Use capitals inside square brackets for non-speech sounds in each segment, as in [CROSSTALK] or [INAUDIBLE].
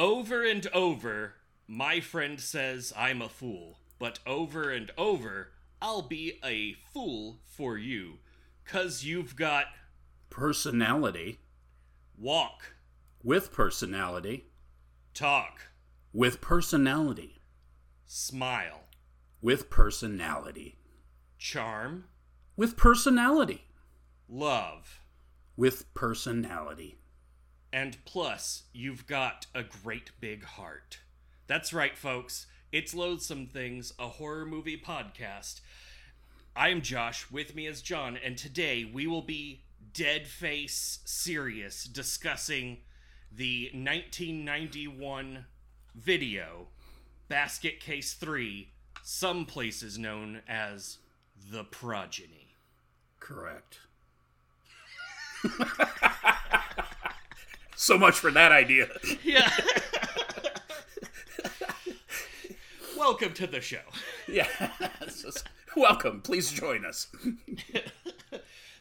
Over and over, my friend says I'm a fool, but over and over, I'll be a fool for you. Cause you've got Personality. Walk, with personality. Talk, with personality. Smile, with personality. Charm, with personality. Love. with personality. And plus, you've got a great big heart. That's right, folks. It's Loathsome Things, a horror movie podcast. I'm Josh, with me is John, and today we will be dead face serious discussing the 1991 video, Basket Case 3, some places known as The Progeny. Correct. [LAUGHS] so much for that idea. [LAUGHS] Yeah. [LAUGHS] Welcome to the show. Yeah. Just- Welcome. Please join us. [LAUGHS]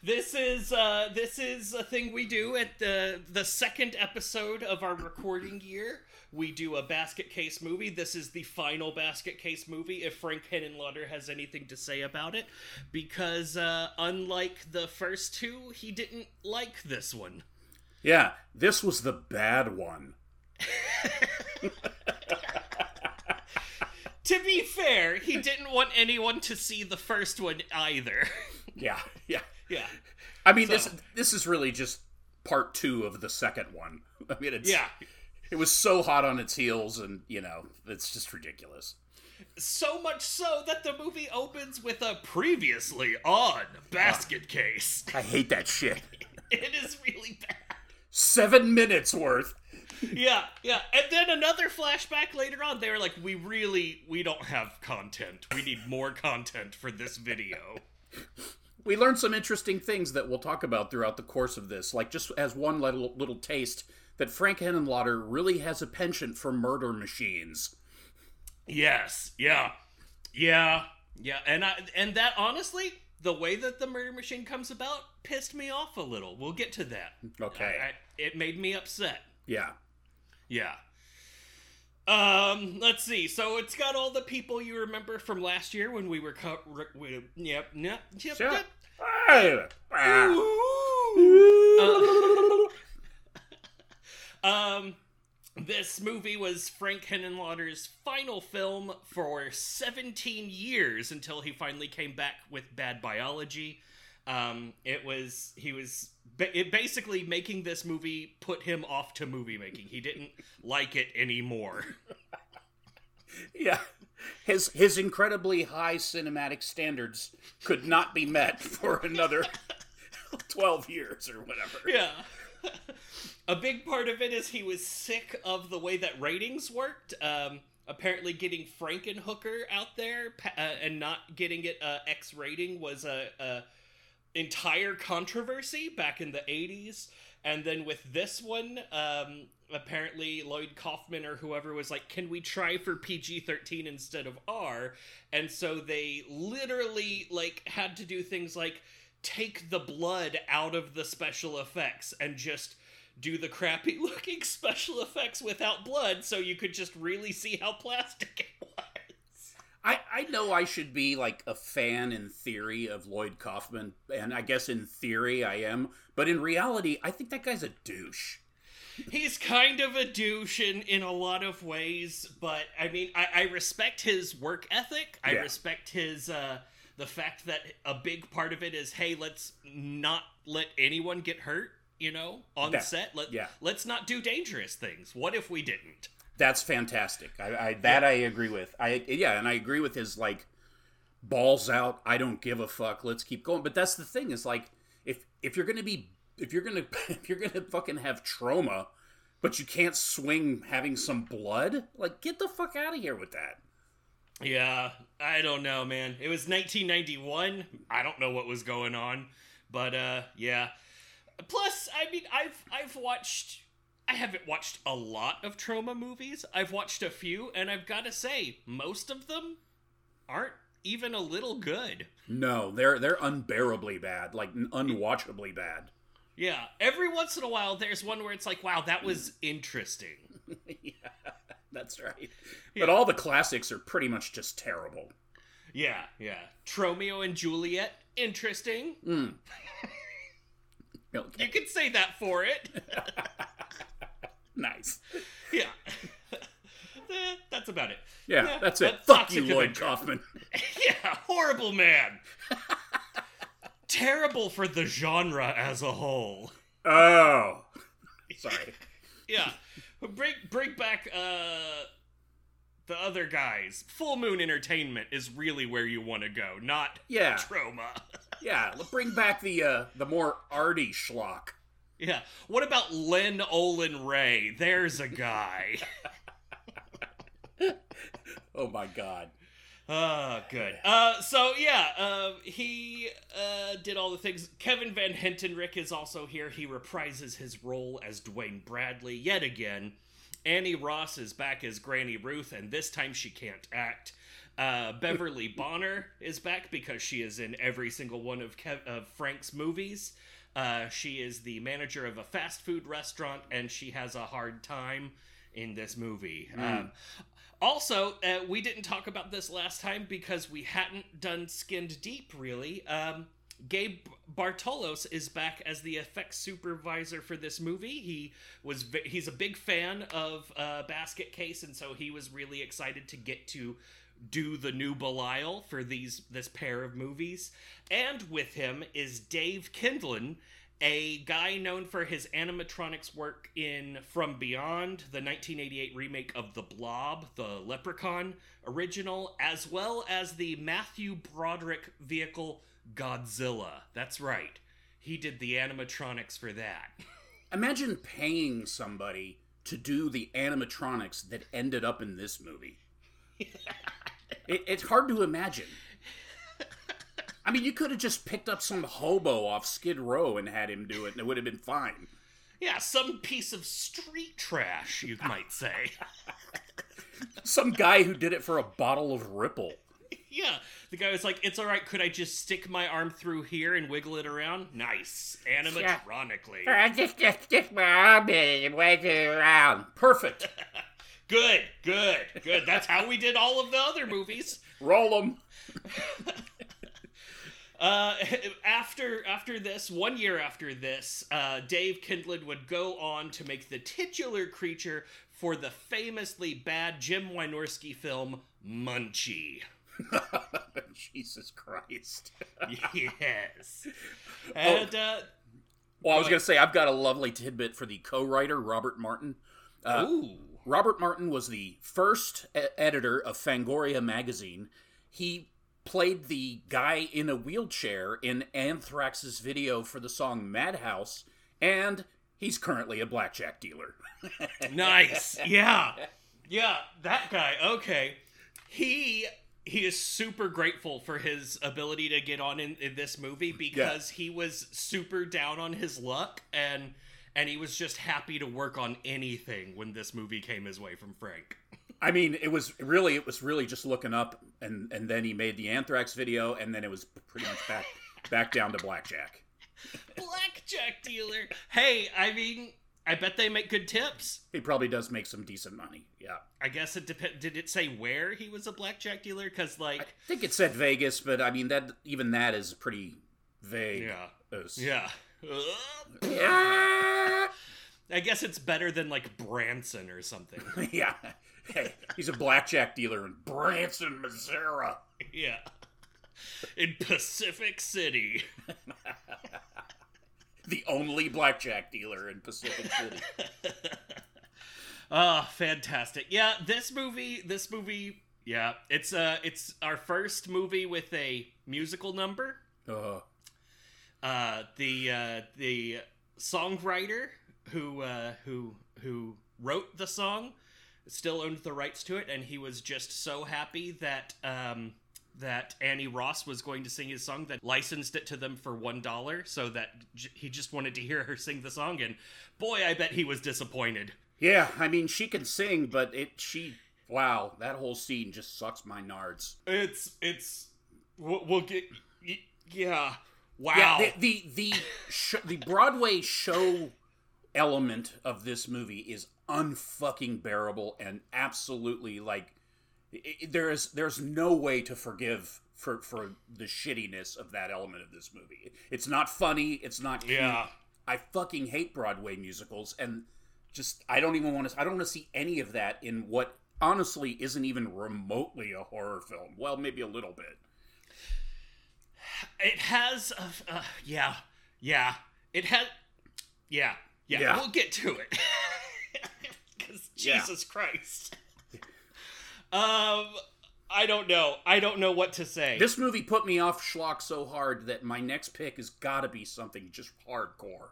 This is uh, this is a thing we do at the the second episode of our recording year. We do a basket case movie. This is the final basket case movie. If Frank Henenlotter has anything to say about it, because uh, unlike the first two, he didn't like this one. Yeah, this was the bad one. [LAUGHS] To be fair, he didn't want anyone to see the first one either. [LAUGHS] Yeah, yeah. yeah, I mean, this So- this is really just part two of the second one. [LAUGHS] I mean, it's yeah. it was so hot on its heels, and you know, it's just ridiculous. So much so that the movie opens with a previously on basket case. I hate that shit. It is really bad. Seven minutes worth. Yeah, yeah. And then another flashback later on. They were like, we really, we don't have content. We need more content for this video. We learned some interesting things that we'll talk about throughout the course of this. Like just as one little little taste, that Frank Henenlotter really has a penchant for murder machines. Yes, yeah, yeah, yeah. And I, and that honestly, the way that the murder machine comes about pissed me off a little. We'll get to that. Okay. I, I, it made me upset. Yeah. Yeah. Um, let's see. So it's got all the people you remember from last year when we were co- re- yep, yep, yep, Shut yep. Hey. Ah. [LAUGHS] Um, this movie was Frank Henenlotter's final film for 17 years until he finally came back with Bad Biology. Um, it was he was ba- it basically making this movie put him off to movie making. He didn't like it anymore. [LAUGHS] Yeah. His his incredibly high cinematic standards could not be met [LAUGHS] for another [LAUGHS] 12 years or whatever. Yeah. A big part of it is he was sick of the way that ratings worked. Um, apparently, getting Frankenhooker out there uh, and not getting it uh, X rating was a, a entire controversy back in the '80s. And then with this one, um, apparently Lloyd Kaufman or whoever was like, "Can we try for PG-13 instead of R?" And so they literally like had to do things like take the blood out of the special effects and just do the crappy [LAUGHS] looking special effects without blood so you could just really see how plastic it [LAUGHS] was. I, I know I should be like a fan in theory of Lloyd Kaufman, and I guess in theory I am, but in reality, I think that guy's a douche. He's kind of a douche in, in a lot of ways, but I mean, I, I respect his work ethic. I Yeah. respect his, uh, the fact that a big part of it is, hey, let's not let anyone get hurt, you know, on Yeah. set. Let, Yeah. Let's not do dangerous things. What if we didn't? That's fantastic. I, I that I agree with. I yeah, and I agree with his like balls out. I don't give a fuck. Let's keep going. But that's the thing is like if if you're gonna be if you're gonna [LAUGHS] if you're gonna fucking have Troma, but you can't swing having some blood, like get the fuck out of here with that. Yeah, I don't know, man. It was 1991. I don't know what was going on, but uh yeah. Plus, I mean, I've I've watched I haven't watched a lot of Troma movies. I've watched a few and I've got to say, most of them aren't even a little good. No, they're they're unbearably bad, like unwatchably bad. Yeah, every once in a while there's one where it's like, wow, that was interesting. [LAUGHS] yeah. That's right. [LAUGHS] But all the classics are pretty much just terrible. Yeah, yeah. Tromeo and Juliet, interesting. Mm. [LAUGHS] Okay. You could say that for it. [LAUGHS] Nice. yeah. Eh, That's about it. Yeah, Yeah, that's it. but Fuck Toxic you, Lloyd Avenger. Kaufman. [LAUGHS] yeah, horrible man. Terrible for the genre as a whole. Oh. Sorry. [LAUGHS] Yeah. Bring bring back uh the other guys. Full Moon Entertainment is really where you want to go, not Yeah. Troma. Yeah, let's bring back the uh the more arty schlock. Yeah. What about Len Olen Ray? There's a guy. [LAUGHS] Oh my god. Oh, good. Uh, so yeah, uh, he uh, did all the things. Kevin Van Hentenryck is also here. He reprises his role as Duane Bradley yet again. Annie Ross is back as Granny Ruth, and this time she can't act. Uh, Beverly Bonner is back because she is in every single one of, Kev- of Frank's movies. Uh, she is the manager of a fast food restaurant, and she has a hard time in this movie. Um, also, uh, we didn't talk about this last time because we hadn't done Skinned Deep really. Um, Gabe Bartalos is back as the effects supervisor for this movie. He was v- he's a big fan of uh, Basket Case, and so he was really excited to get to do the new Belial for these this pair of movies. And with him is Dave Kindlon, a guy known for his animatronics work in From Beyond, the 1988 remake of The Blob, the Leprechaun original, as well as the Matthew Broderick vehicle Godzilla. That's right. He did the animatronics for that. [LAUGHS] Imagine paying somebody to do the animatronics that ended up in this movie. [LAUGHS] it, it's hard to imagine. I mean, you could have just picked up some hobo off Skid Row and had him do it, and it would have been fine. Yeah, some piece of street trash, you might say. Some guy who did it for a bottle of Ripple. Yeah, the guy was like, "It's all right. Could I just stick my arm through here and wiggle it around? Nice, animatronically. I just, just stick my arm in and wiggle it around. Perfect. Good, good, good. That's how we did all of the other movies. Roll them. [LAUGHS] Uh, after after this, one year after this, uh, Dave Kindlon would go on to make the titular creature for the famously bad Jim Wynorski film Munchie. [LAUGHS] Jesus Christ. [LAUGHS] yes, and uh, Well, I was going to say, I've got a lovely tidbit for the co writer, Robert Martin. Uh, ooh, Robert Martin was the first e- editor of Fangoria magazine. He played the guy in a wheelchair in Anthrax's video for the song Madhouse, and he's currently a blackjack dealer. [LAUGHS] nice, yeah, yeah, that guy. Okay, he he is super grateful for his ability to get on in, in this movie because he was super down on his luck and and he was just happy to work on anything when this movie came his way from Frank. [LAUGHS] I mean, it was really, it was really just looking up, and and then he made the Anthrax video, and then it was pretty much back back down to blackjack. Blackjack dealer. Hey, I mean, I bet they make good tips. He probably does make some decent money. Yeah, I guess it depend. Did it say where he was a blackjack dealer? Because like, I think it said Vegas, but I mean that even that is pretty vague. yeah, As- yeah. [LAUGHS] I guess it's better than like Branson or something. [LAUGHS] yeah. Hey, he's a blackjack dealer in Branson, Missouri. yeah. In Pacific City. [LAUGHS] The only blackjack dealer in Pacific City. Ah, fantastic. Yeah, this movie, this movie, yeah, it's uh it's our first movie with a musical number. Uh, Uh the uh the songwriter who uh who who wrote the song still owned the rights to it and he was just so happy that um that Annie Ross was going to sing his song that licensed it to them for one dollar so that j- he just wanted to hear her sing the song and boy I bet he was disappointed. yeah, I mean she can sing, but it she wow that whole scene just sucks my nards. It's it's we'll, we'll get yeah. Wow. Yeah, the the the, sh- the Broadway show element of this movie is unfucking bearable and absolutely like it, there is there's no way to forgive for for the shittiness of that element of this movie. It's not funny. It's not. Cute. Yeah. I fucking hate Broadway musicals, and just I don't even want to. I don't want to see any of that in what honestly isn't even remotely a horror film. Well, maybe a little bit. It has, a, uh, yeah, yeah. It has, yeah, yeah. Yeah. We'll get to it. [LAUGHS] Because Yeah. Jesus Christ. um, I don't know. I don't know what to say. This movie put me off schlock so hard that my next pick has got to be something just hardcore.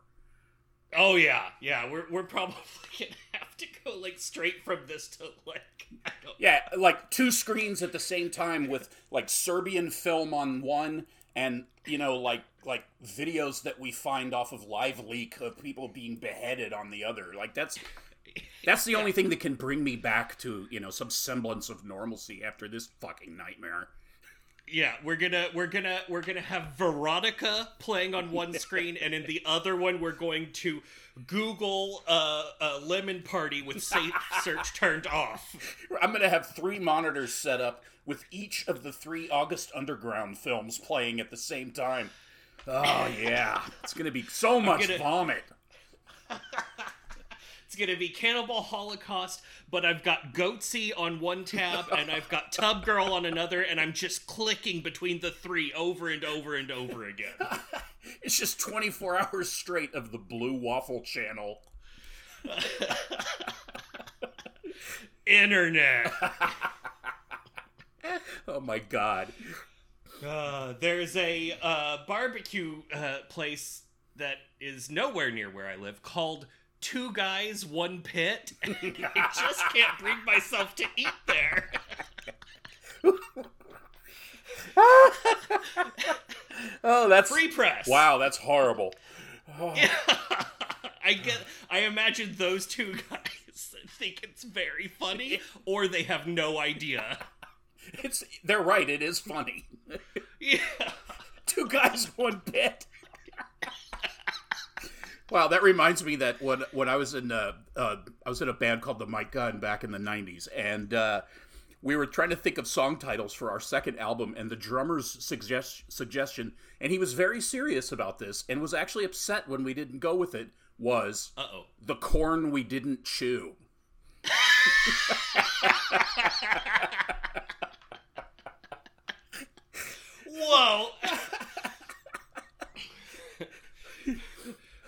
oh yeah, yeah. We're we're probably [LAUGHS] gonna have to go like straight from this to like [LAUGHS] I don't. Yeah, like two screens at the same time with like Serbian film on one and you know like like videos that we find off of live leak of people being beheaded on the other. Like that's that's the only thing that can bring me back to, you know, some semblance of normalcy after this fucking nightmare. Yeah, we're gonna we're gonna we're gonna have Veronica playing on one [LAUGHS] screen, and in the other one, we're going to Google uh, a lemon party with safe [LAUGHS] search turned off. I'm going to have three monitors set up with each of the three August Underground films playing at the same time. Oh yeah, it's going to be so much gonna- vomit. [LAUGHS] It's gonna be Cannibal Holocaust, but I've got Goatse on one tab, [LAUGHS] and I've got Tub Girl on another, and I'm just clicking between the three over and over and over again. It's just 24 [LAUGHS] hours straight of the Blue Waffle Channel. Internet. [LAUGHS] Oh my god. Uh, there's a uh, barbecue uh, place that is nowhere near where I live called Two Guys One Pit, and [LAUGHS] I just can't bring myself to eat there. [LAUGHS] Oh, that's Free press. wow. That's horrible. [LAUGHS] I get. I imagine those two guys [LAUGHS] think it's very funny, or they have no idea. It's they're right. It is funny. Yeah. Two guys, one bit. wow, that reminds me that when when I was in uh, uh, I was in a band called the Mike Gun back in the '90s, and uh, we were trying to think of song titles for our second album, and the drummer's suggest- suggestion, and he was very serious about this, and was actually upset when we didn't go with it. Was Uh oh. the corn we didn't chew? Whoa.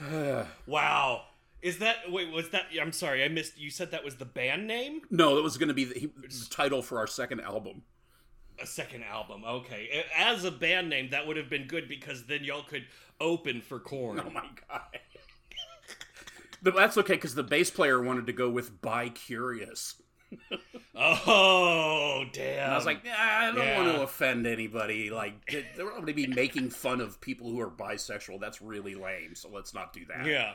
[LAUGHS] wow. Is that wait? Was that? I'm sorry, I missed. You said that was the band name. No, that was going to be the, the title for our second album. A second album. Okay, as a band name, that would have been good because then y'all could open for Korn. Oh my god. [LAUGHS] But that's okay because the bass player wanted to go with "Bi Curious," [LAUGHS] Oh damn! and I was like, nah, "I don't want to offend anybody. Like, they- they're going to be making fun of people who are bisexual. That's really lame. So let's not do that." Yeah.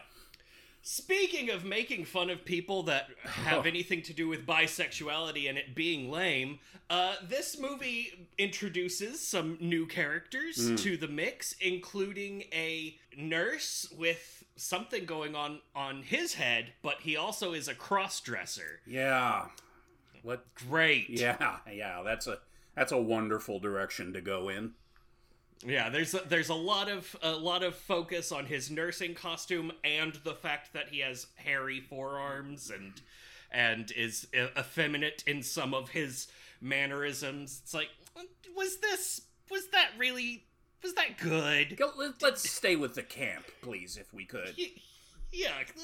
Speaking of making fun of people that have anything to do with bisexuality and it being lame, uh, this movie introduces some new characters to the mix, including a nurse with something going on on his head, but he also is a cross dresser. Yeah. What? Great. Yeah, yeah. That's a that's a wonderful direction to go in. Yeah, there's a, there's a lot of a lot of focus on his nursing costume and the fact that he has hairy forearms and and is effeminate in some of his mannerisms. It's like, was this was that really was that good? Go, let, let's stay with the camp, please, if we could. Yeah. Uh,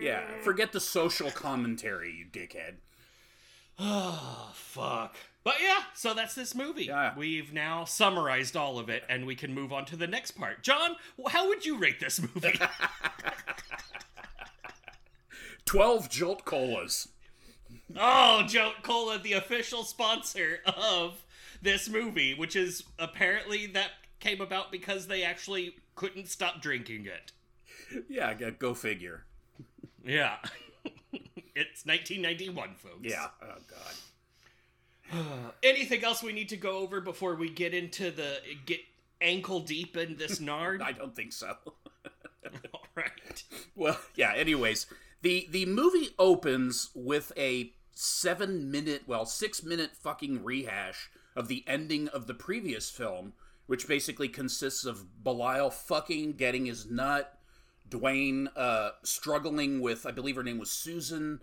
yeah, forget the social commentary, you dickhead. Oh, [SIGHS] fuck. But yeah, so that's this movie. Yeah. We've now summarized all of it, and we can move on to the next part. John, how would you rate this movie? [LAUGHS] 12 Jolt Colas. Oh, Jolt Cola, the official sponsor of this movie, which is apparently that came about because they actually couldn't stop drinking it. Yeah, go- go figure. Yeah. [LAUGHS] it's 1991, folks. Yeah. Oh, God. [SIGHS] Anything else we need to go over before we get into the get ankle deep in this [LAUGHS] nard? I don't think so. [LAUGHS] All right. Well, yeah, anyways, the the movie opens with a seven minute, well, six minute fucking rehash of the ending of the previous film, which basically consists of Belial fucking getting his nut, Duane uh, struggling with, I believe her name was Susan,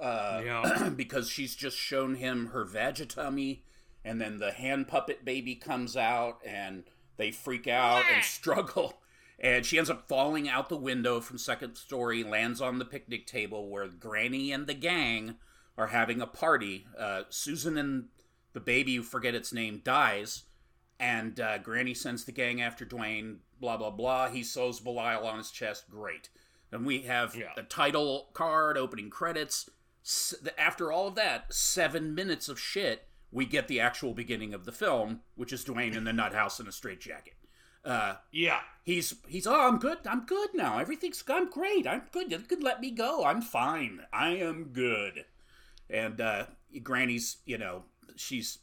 uh, Yeah. [CLEARS THROAT] because she's just shown him her vagitummy, and then the hand puppet baby comes out, and they freak out and struggle. [LAUGHS] And she ends up falling out the window from second story, lands on the picnic table where Granny and the gang are having a party. Uh, Susan and the baby, who forget its name, dies, and uh, Granny sends the gang after Duane. Blah blah blah. He sews Belial on his chest. Great. And we have Yeah. the title card, opening credits. After all of that, seven minutes of shit, we get the actual beginning of the film, which is Duane in the nut house in a straitjacket. Uh, Yeah. he's he's oh I'm good I'm good now everything's I'm great I'm good you could let me go I'm fine I am good and uh Granny's you know she's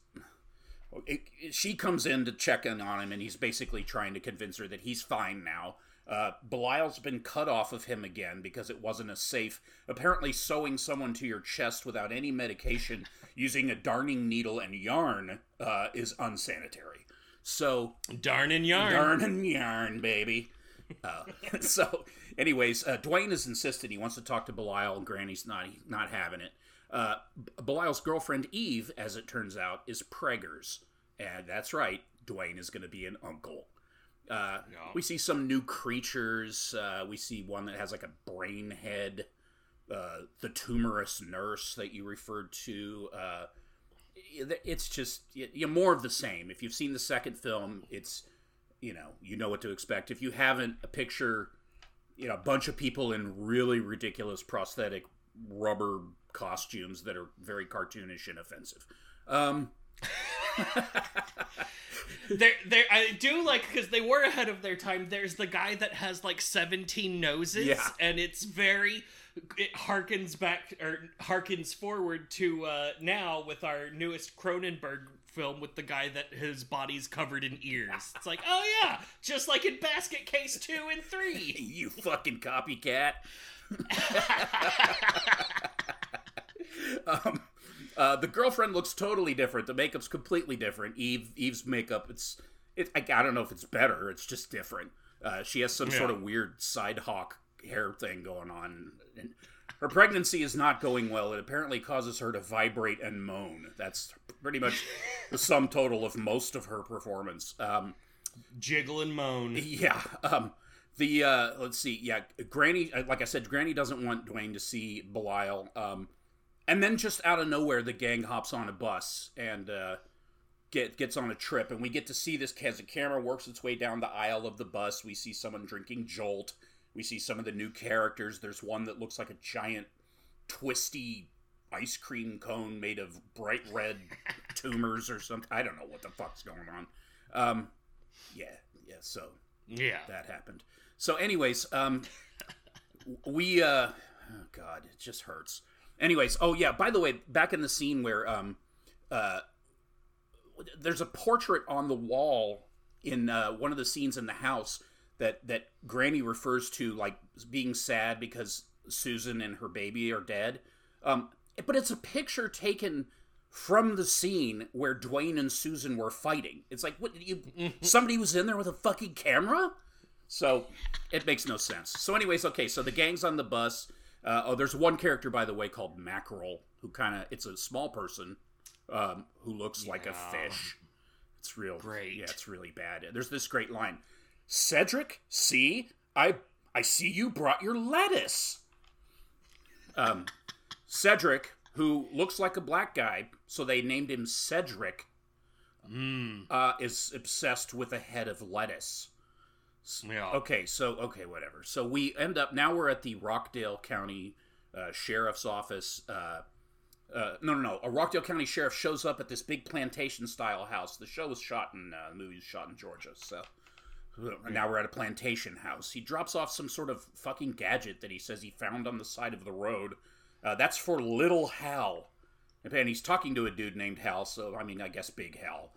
it- she comes in to check in on him and he's basically trying to convince her that he's fine now uh, Belial's been cut off of him again because it wasn't as safe. Apparently, sewing someone to your chest without any medication [LAUGHS] using a darning needle and yarn uh, is unsanitary. So Darn and yarn. Yarn and yarn, baby. Uh, [LAUGHS] so, anyways, uh, Duane has insisted he wants to talk to Belial, and Granny's not not having it. Uh, Belial's girlfriend Eve, as it turns out, is preggers, and that's right. Duane is going to be an uncle. Uh. We see some new creatures. Uh, we see one that has like a brain head. Uh, the tumorous nurse that you referred to. Uh, it's just you know, more of the same. If you've seen the second film, it's you know you know what to expect. If you haven't, a picture, you know, a bunch of people in really ridiculous prosthetic rubber costumes that are very cartoonish and offensive. Um, [LAUGHS] There, there. I do like because they were ahead of their time. There's the guy that has like 17 noses, Yeah. and it's very. It harkens back or harkens forward to uh, now with our newest Cronenberg film with the guy that his body's covered in ears. It's like, oh yeah, just like in Basket Case two and three. [LAUGHS] you fucking copycat. [LAUGHS] um, uh, the girlfriend looks totally different. The makeup's completely different. Eve Eve's makeup, it's it. I, I don't know if it's better. It's just different. Uh, she has some Yeah. sort of weird side hawk hair thing going on. And her pregnancy is not going well. It apparently causes her to vibrate and moan. That's pretty much the sum total of most of her performance. Um, Jiggle and moan. yeah. Um, the uh, let's see. Yeah, Granny. uh, Like I said, Granny doesn't want Duane to see Belial. Um, and then just out of nowhere, the gang hops on a bus and uh, get gets on a trip, and we get to see this as the camera works its way down the aisle of the bus. We see someone drinking Jolt. We see some of the new characters. There's one that looks like a giant, twisty ice cream cone made of bright red [LAUGHS] tumors or something. I don't know what the fuck's going on. Um, yeah, yeah. So Yeah. that happened. So, anyways, um, we uh, oh god, it just hurts. Anyways, oh yeah. By the way, back in the scene where um, uh, there's a portrait on the wall in uh, one of the scenes in the house that that Granny refers to like being sad because Susan and her baby are dead. Um, but it's a picture taken from the scene where Duane and Susan were fighting. It's like what you somebody was in there with a fucking camera. So it makes no sense. So, anyways, okay. So the gang's on the bus. Uh, oh, there's one character, by the way, called Mackerel, who kind of it's a small person um, who looks like a fish. It's real Great. Yeah, it's really bad. There's this great line: Cedric, see, I I see you brought your lettuce. Um, Cedric, who looks like a black guy, so they named him Cedric, Mm. uh, is obsessed with a head of lettuce. Yeah. Okay, so okay, whatever. So we end up now we're at the Rockdale County uh, Sheriff's Office. Uh, uh, no, no, no. A Rockdale County Sheriff shows up at this big plantation style house. The show was shot in uh, the movie was shot in Georgia, so now we're at a plantation house. He drops off some sort of fucking gadget that he says he found on the side of the road. Uh, that's for Little Hal, and he's talking to a dude named Hal. So I mean, I guess Big Hal.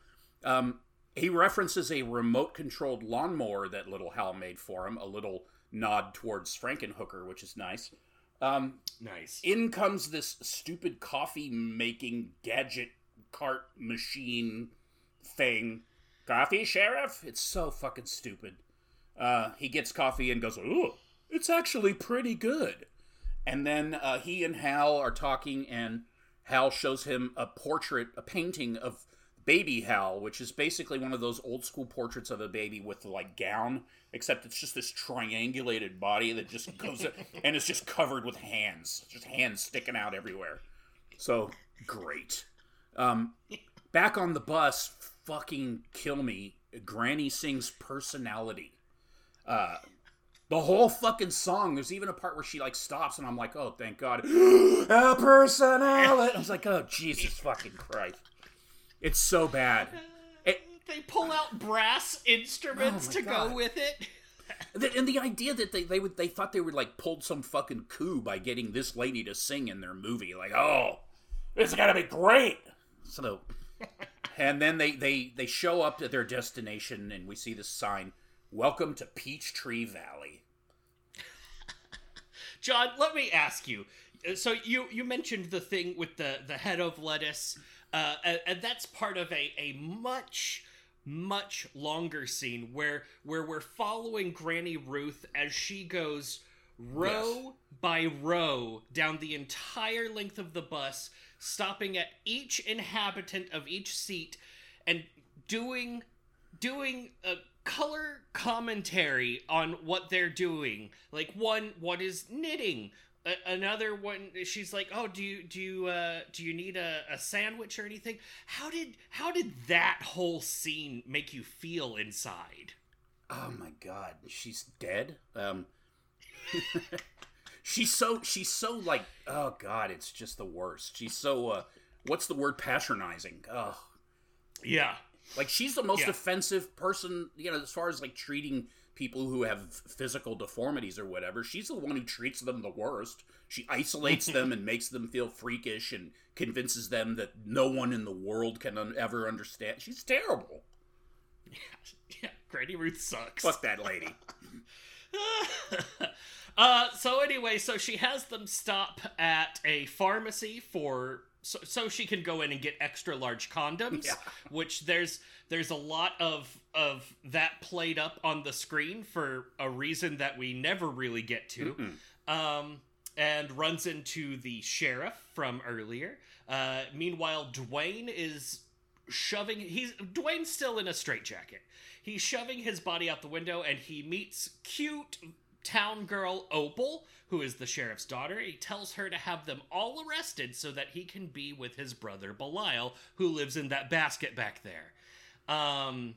Um, he references a remote controlled lawnmower that little Hal made for him, a little nod towards Frankenhooker, which is nice. Um, Nice. in comes this stupid coffee making gadget cart machine thing. Coffee, sheriff? It's so fucking stupid. Uh, he gets coffee and goes, "Ooh, it's actually pretty good." And then uh, he and Hal are talking, and Hal shows him a portrait, a painting of baby Hal, which is basically one of those old school portraits of a baby with like gown, except it's just this triangulated body that just goes [LAUGHS] and it's just covered with hands, just hands sticking out everywhere. So great. Um, back on the bus, fucking kill me. Granny sings personality. Uh, the whole fucking song. There's even a part where she like stops, and I'm like, oh, thank God. [GASPS] a personality. I was like, oh, Jesus fucking Christ. It's so bad. [LAUGHS] It, they pull out brass instruments Oh to God. go with it. And the idea that they they would they thought they would like pulled some fucking coup by getting this lady to sing in their movie like oh this is gonna be great so and then they they they show up at their destination and we see this sign welcome to peachtree valley John, let me ask you. uh, So you you mentioned the thing with the the head of lettuce, uh, and, and that's part of a a much much longer scene where where we're following Granny Ruth as she goes row by row down the entire length of the bus, stopping at each inhabitant of each seat and doing doing a color commentary on what they're doing. Like one, what is knitting? Another one, she's like, "Oh, do you do you uh, do you need a, a sandwich or anything?" How did how did that whole scene make you feel inside? oh my god she's dead um [LAUGHS] she's so she's so like oh god it's just the worst she's so uh what's the word patronizing oh Yeah, Like she's the most Yeah. offensive person, you know, as far as like treating people who have physical deformities or whatever. She's the one who treats them the worst. She isolates them and makes them feel freakish and convinces them that no one in the world can un- ever understand. She's terrible. yeah. yeah, Granny Ruth sucks. Fuck that lady. [LAUGHS] uh, so anyway, so she has them stop at a pharmacy for so, so she can go in and get extra large condoms, Yeah. which there's there's a lot of of that played up on the screen for a reason that we never really get to. Um, and runs into the sheriff from earlier. Uh, meanwhile, Duane is shoving. He's Duane's still in a straitjacket. He's shoving his body out the window, and he meets cute town girl Opal, who is the sheriff's daughter. He tells her to have them all arrested so that he can be with his brother Belial, who lives in that basket back there. Um,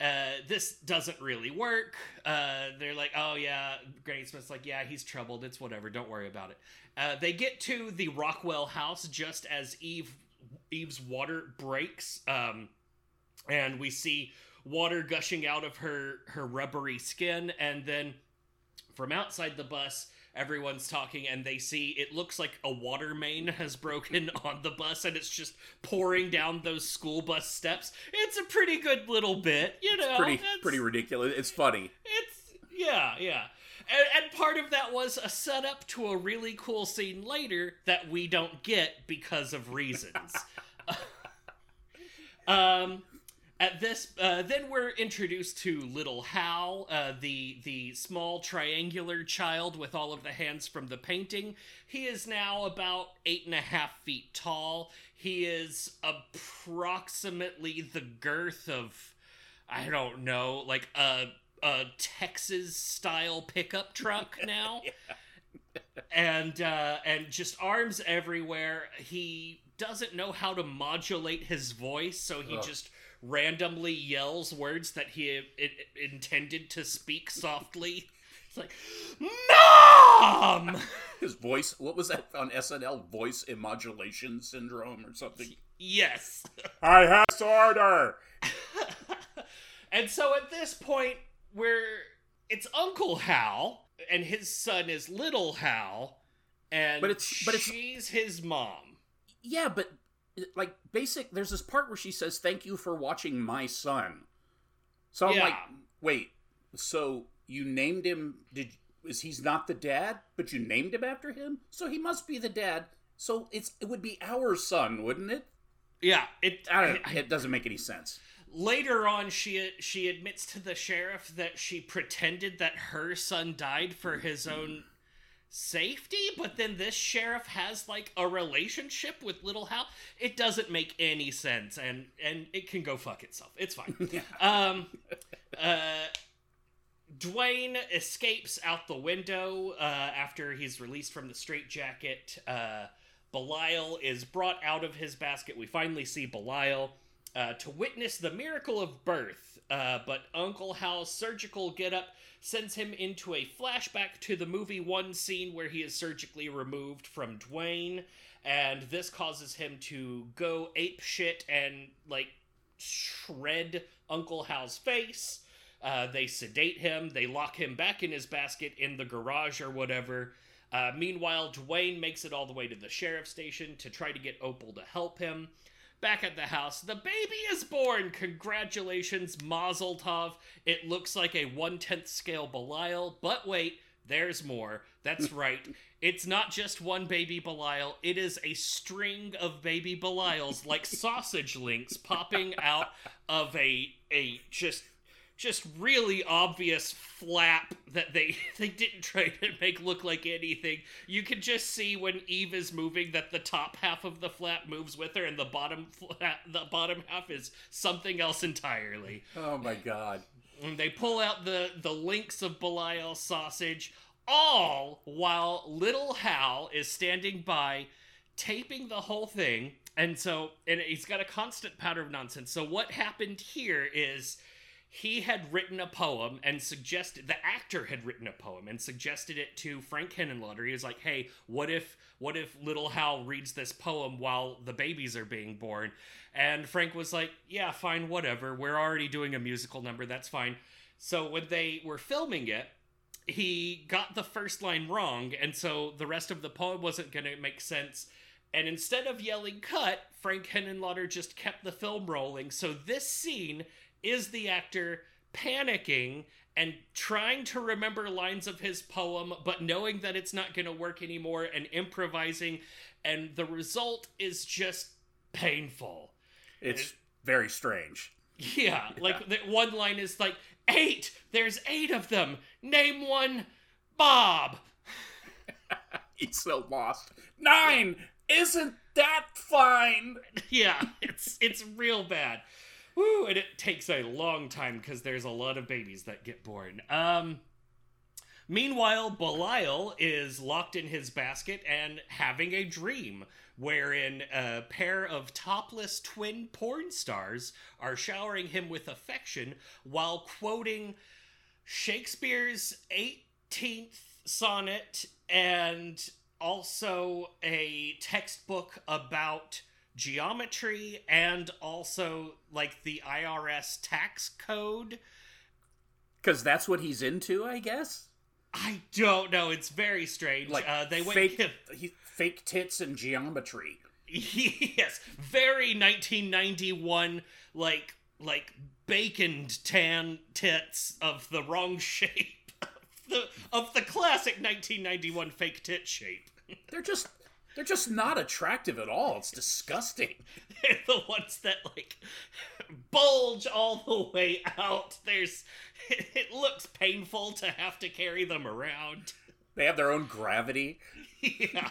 uh, this doesn't really work. Uh, they're like, oh yeah, Granny Smith's like, yeah, he's troubled. It's whatever. Don't worry about it. Uh, they get to the Rockwell house just as Eve Eve's water breaks, um, and we see water gushing out of her her rubbery skin, and then from outside the bus. Everyone's talking, and they see it looks like a water main has broken [LAUGHS] on the bus, and it's just pouring down those school bus steps. It's a pretty good little bit, you know. Pretty it's- pretty ridiculous. It's funny. It's yeah, yeah. And, and part of that was a setup to a really cool scene later that we don't get because of reasons. [LAUGHS] [LAUGHS] um, at this, uh, then we're introduced to little Hal, uh, the the small triangular child with all of the hands from the painting. He is now about eight and a half feet tall. He is approximately the girth of, I don't know, like a a Texas style pickup truck [LAUGHS] now. And uh, and just arms everywhere. He doesn't know how to modulate his voice, so he Ugh. just randomly yells words that he it, intended to speak softly. It's like, "Mom!" [LAUGHS] His voice. What was that on SNL? Voice immodulation syndrome or something. yes. I have order. [LAUGHS] And so at this point, we're it's Uncle Hal, and his son is Little Hal, and But it's- but it's- she's his mom. Yeah, but like basic. There's this part where she says, "Thank you for watching my son." So I'm Yeah. like, wait. So you named him? Did is he's not the dad, but you named him after him, so he must be the dad. So it's it would be our son, wouldn't it? Yeah, it. I don't. I, [LAUGHS] it doesn't make any sense. Later on, she she admits to the sheriff that she pretended that her son died for his own safety, but then this sheriff has like a relationship with Little Hal. It doesn't make any sense, and and it can go fuck itself. It's fine. [LAUGHS] um, uh, Duane escapes out the window uh, after he's released from the straitjacket. Uh, Belial is brought out of his basket. We finally see Belial uh, to witness the miracle of birth, uh, but Uncle Hal's surgical getup sends him into a flashback to the movie one scene where he is surgically removed from Duane, and this causes him to go ape shit and like shred Uncle Hal's face. Uh, they sedate him, they lock him back in his basket in the garage or whatever. Uh, meanwhile, Duane makes it all the way to the sheriff's station to try to get Opal to help him. Back at the house, the baby is born. Congratulations, Mazel Tov. It looks like a one tenth scale Belial, but wait, there's more. That's [LAUGHS] right. It's not just one baby Belial, it is a string of baby Belials like sausage links popping out of a a just just really obvious flap that they [LAUGHS] they didn't try to make look like anything. You can just see when Eve is moving that the top half of the flap moves with her, and the bottom [LAUGHS] flap, the bottom half is something else entirely. Oh my god! And they pull out the the links of Belial sausage, all while little Hal is standing by, taping the whole thing. And so, and he's got a constant pattern of nonsense. So what happened here is he had written a poem and suggested the actor had written a poem and suggested it to Frank Henenlotter. He was like, "Hey, what if what if little Hal reads this poem while the babies are being born?" And Frank was like, "Yeah, fine, whatever. We're already doing a musical number. That's fine." So when they were filming it, he got the first line wrong, and so the rest of the poem wasn't going to make sense. And instead of yelling cut, Frank Henenlotter just kept the film rolling. So this scene is the actor panicking and trying to remember lines of his poem, but knowing that it's not going to work anymore and improvising. And the result is just painful. It's it, very strange. Yeah, [LAUGHS] yeah. like the one line is like, eight! There's eight of them! Name one Bob! [LAUGHS] He's so lost. Nine! Isn't that fine? [LAUGHS] Yeah, it's it's real bad. Woo, and it takes a long time because there's a lot of babies that get born. Um, meanwhile, Belial is locked in his basket and having a dream wherein a pair of topless twin porn stars are showering him with affection while quoting Shakespeare's 18th sonnet and also a textbook about geometry and also like the IRS tax code. Because that's what he's into, I guess. I don't know. It's very strange. Like uh, they fake, went [LAUGHS] he, fake tits and geometry. [LAUGHS] yes, very 1991. Like like baconed tan tits of the wrong [LAUGHS] shape. Of the, of the classic 1991 fake tit shape. They're just they're just not attractive at all. It's disgusting. [LAUGHS] They're the ones that like bulge all the way out. There's [LAUGHS] it looks painful to have to carry them around. They have their own gravity. yeah.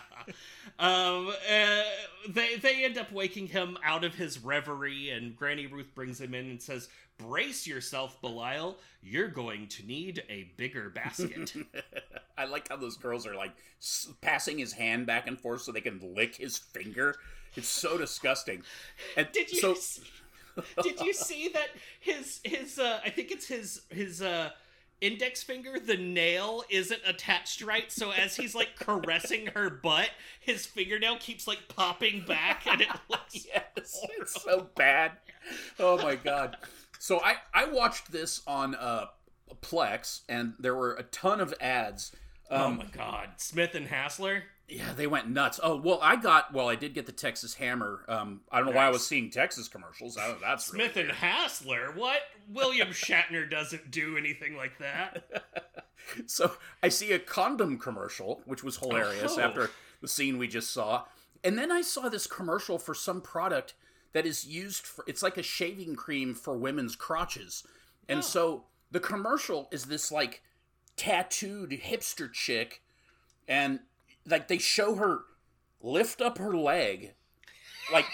Um, uh, they they end up waking him out of his reverie, and Granny Ruth brings him in and says, brace yourself, Belial. You're going to need a bigger basket. [LAUGHS] I like how those girls are like passing his hand back and forth so they can lick his finger. It's so disgusting. And did you so... see, did you see that his his uh, I think it's his his uh, index finger the nail isn't attached right so as he's like caressing her butt his fingernail keeps like popping back and it [LAUGHS] looks yes, it's so bad oh my god so I I watched this on uh, Plex, and there were a ton of ads. Oh um, oh my god, Smith and Hassler. Yeah, they went nuts. Oh well, I got well, I did get the Texas Hammer. Um, I don't know why I was seeing Texas commercials. I, that's Smith really and Hassler. What? William Shatner doesn't do anything like that. [LAUGHS] so I see a condom commercial, which was hilarious Oh. after the scene we just saw. And then I saw this commercial for some product that is used for it's like a shaving cream for women's crotches. And oh. so the commercial is this like tattooed hipster chick and like they show her lift up her leg like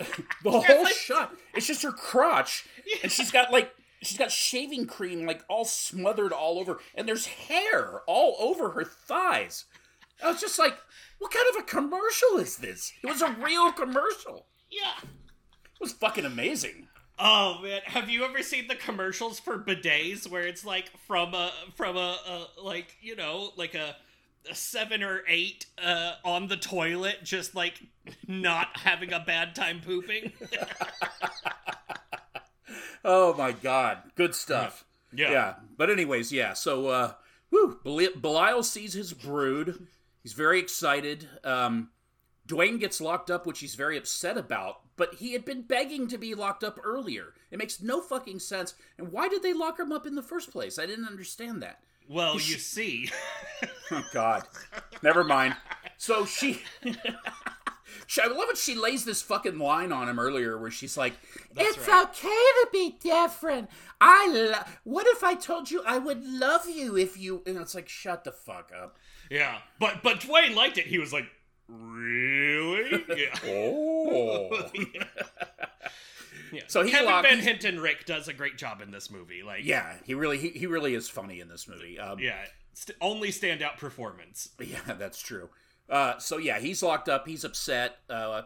[LAUGHS] the whole shot it's just her crotch and she's got like she's got shaving cream like all smothered all over and there's hair all over her thighs i was just like what kind of a commercial is this it was a real commercial Yeah. It was fucking amazing. Oh man, have you ever seen the commercials for bidets where it's like from a from a, a like you know like a, a seven or eight uh, on the toilet, just like not having a bad time pooping? [LAUGHS] oh my god. Good stuff. Yeah. yeah. But anyways yeah. So uh whew, Beli- belial sees his brood. He's very excited. Um Duane gets locked up, which he's very upset about, but he had been begging to be locked up earlier. It makes no fucking sense. And why did they lock him up in the first place? I didn't understand that. Well, you see, [LAUGHS] Oh God, never mind. So she, [LAUGHS] she, I love it. She lays this fucking line on him earlier, where she's like, "It's right. okay to be different. I lo- what if I told you I would love you if you?" And it's like, shut the fuck up. yeah, but but Duane liked it. He was like, really? Yeah. [LAUGHS] Oh, [LAUGHS] yeah. So he Kevin locked- Van Hentenryck does a great job in this movie. Like, yeah. He really, he, he really is funny in this movie. Um, yeah, st- only standout performance. Yeah, [LAUGHS] that's true. Uh, so yeah, he's locked up. He's upset. Uh,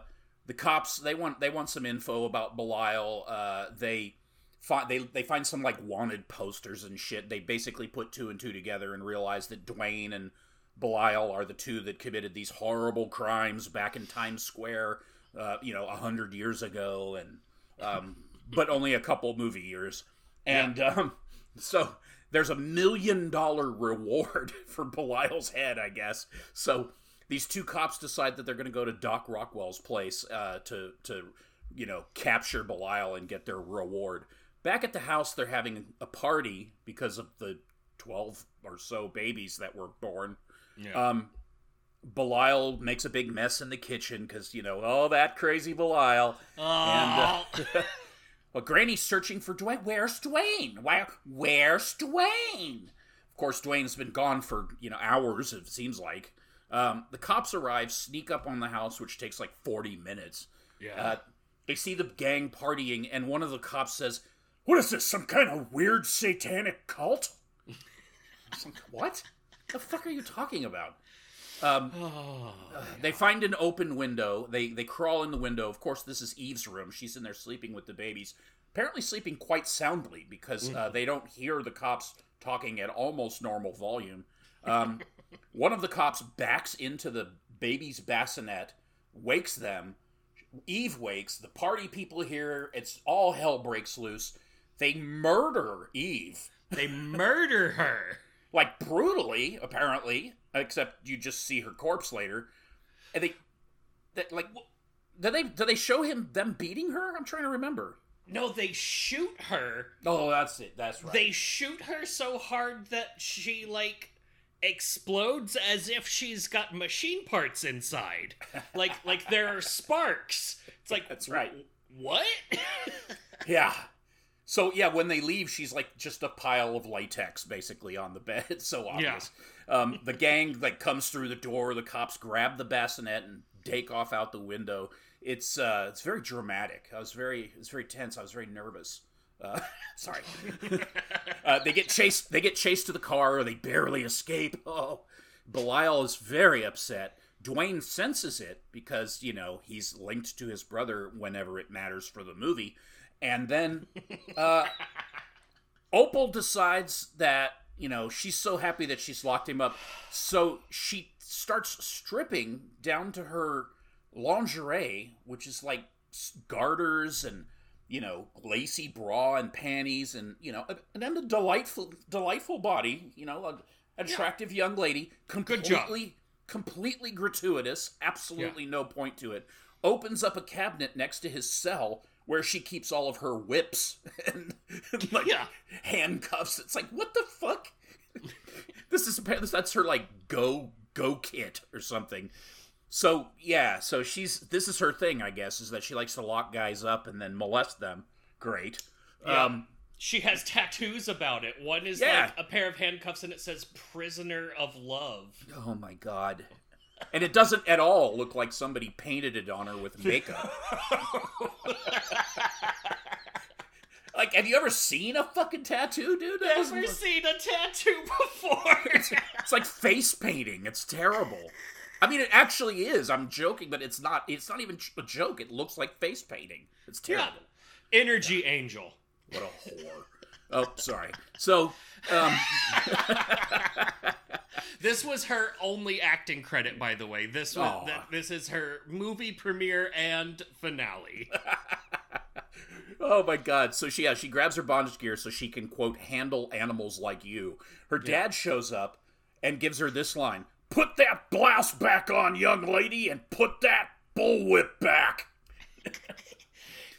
the cops they want they want some info about Belial. Uh, they find they they find some like wanted posters and shit. They basically put two and two together and realize that Duane and Belial are the two that committed these horrible crimes back in Times Square. Uh, you know, a hundred years ago, and um, [LAUGHS] but only a couple movie years. And um, so there's a million dollar reward [LAUGHS] for Belial's head, I guess. So these two cops decide that they're going to go to Doc Rockwell's place uh, to to you know capture Belial and get their reward. Back at the house, they're having a party because of the twelve or so babies that were born. Yeah. Um, Belial makes a big mess in the kitchen because you know, oh, that crazy Belial. oh, And uh, [LAUGHS] well, Granny's searching for Duane. Where's Duane? Why? Where's Duane? Of course, Duane's been gone for you know hours. It seems like. Um, the cops arrive, sneak up on the house, which takes like forty minutes. yeah. Uh, they see the gang partying, and one of the cops says, "What is this? Some kind of weird satanic cult?" [LAUGHS] Like, what? The fuck are you talking about? Um, [SIGHS] oh, they find an open window. They they crawl in the window. Of course, this is Eve's room. She's in there sleeping with the babies. Apparently, sleeping quite soundly because uh, they don't hear the cops talking at almost normal volume. Um, [LAUGHS] one of the cops backs into the baby's bassinet, wakes them. Eve wakes. The party people hear. It's all hell breaks loose. They murder Eve they murder her. [LAUGHS] like brutally, apparently. Except you just see her corpse later, and they, that like, did they did they show him them beating her? I'm trying to remember. No, they shoot her. Oh, that's it. That's right. They shoot her so hard that she like explodes as if she's got machine parts inside. like like there are sparks. It's like [LAUGHS] That's right. What? [LAUGHS] yeah. So yeah, when they leave, she's like just a pile of latex basically on the bed. [LAUGHS] It's so obvious. Um, the gang like comes through the door. The cops grab the bassinet and take off out the window. It's uh, it's very dramatic. I was very it's very tense. I was very nervous. Uh, [LAUGHS] sorry. [LAUGHS] uh, they get chased. They get chased to the car. Or they barely escape. Oh, Belial is very upset. Duane senses it because you know he's linked to his brother whenever it matters for the movie, and then [LAUGHS] uh, Opal decides that you know she's so happy that she's locked him up, so she starts stripping down to her lingerie, which is like garters and you know lacy bra and panties and you know and then the delightful delightful body, you know, an attractive young lady, completely completely gratuitous, absolutely no point to it. Opens up a cabinet next to his cell where she keeps all of her whips [LAUGHS] and, and, like Yeah. handcuffs. It's like what the fuck? [LAUGHS] this is that's her like go go kit or something. So yeah, so she's this is her thing, I guess, is that she likes to lock guys up and then molest them. Great. Yeah. Um, She has tattoos about it. One is Yeah. like a pair of handcuffs and it says prisoner of love. oh my god. And it doesn't at all look like somebody painted it on her with [LAUGHS] makeup. like, have you ever seen a fucking tattoo, dude? That Never seen a tattoo [LAUGHS] before. [LAUGHS] It's like face painting. It's terrible. I mean, it actually is. I'm joking, but it's not. It's not even a joke. It looks like face painting. It's yeah. terrible. Energy angel. What a whore. Oh, sorry. So, um, [LAUGHS] This was her only acting credit, by the way. This was th- this is her movie premiere and finale. [LAUGHS] oh my god. So she, yeah, she grabs her bondage gear so she can quote handle animals like you. Her dad shows up and gives her this line: "Put that blouse back on, young lady, and put that bullwhip back." [LAUGHS]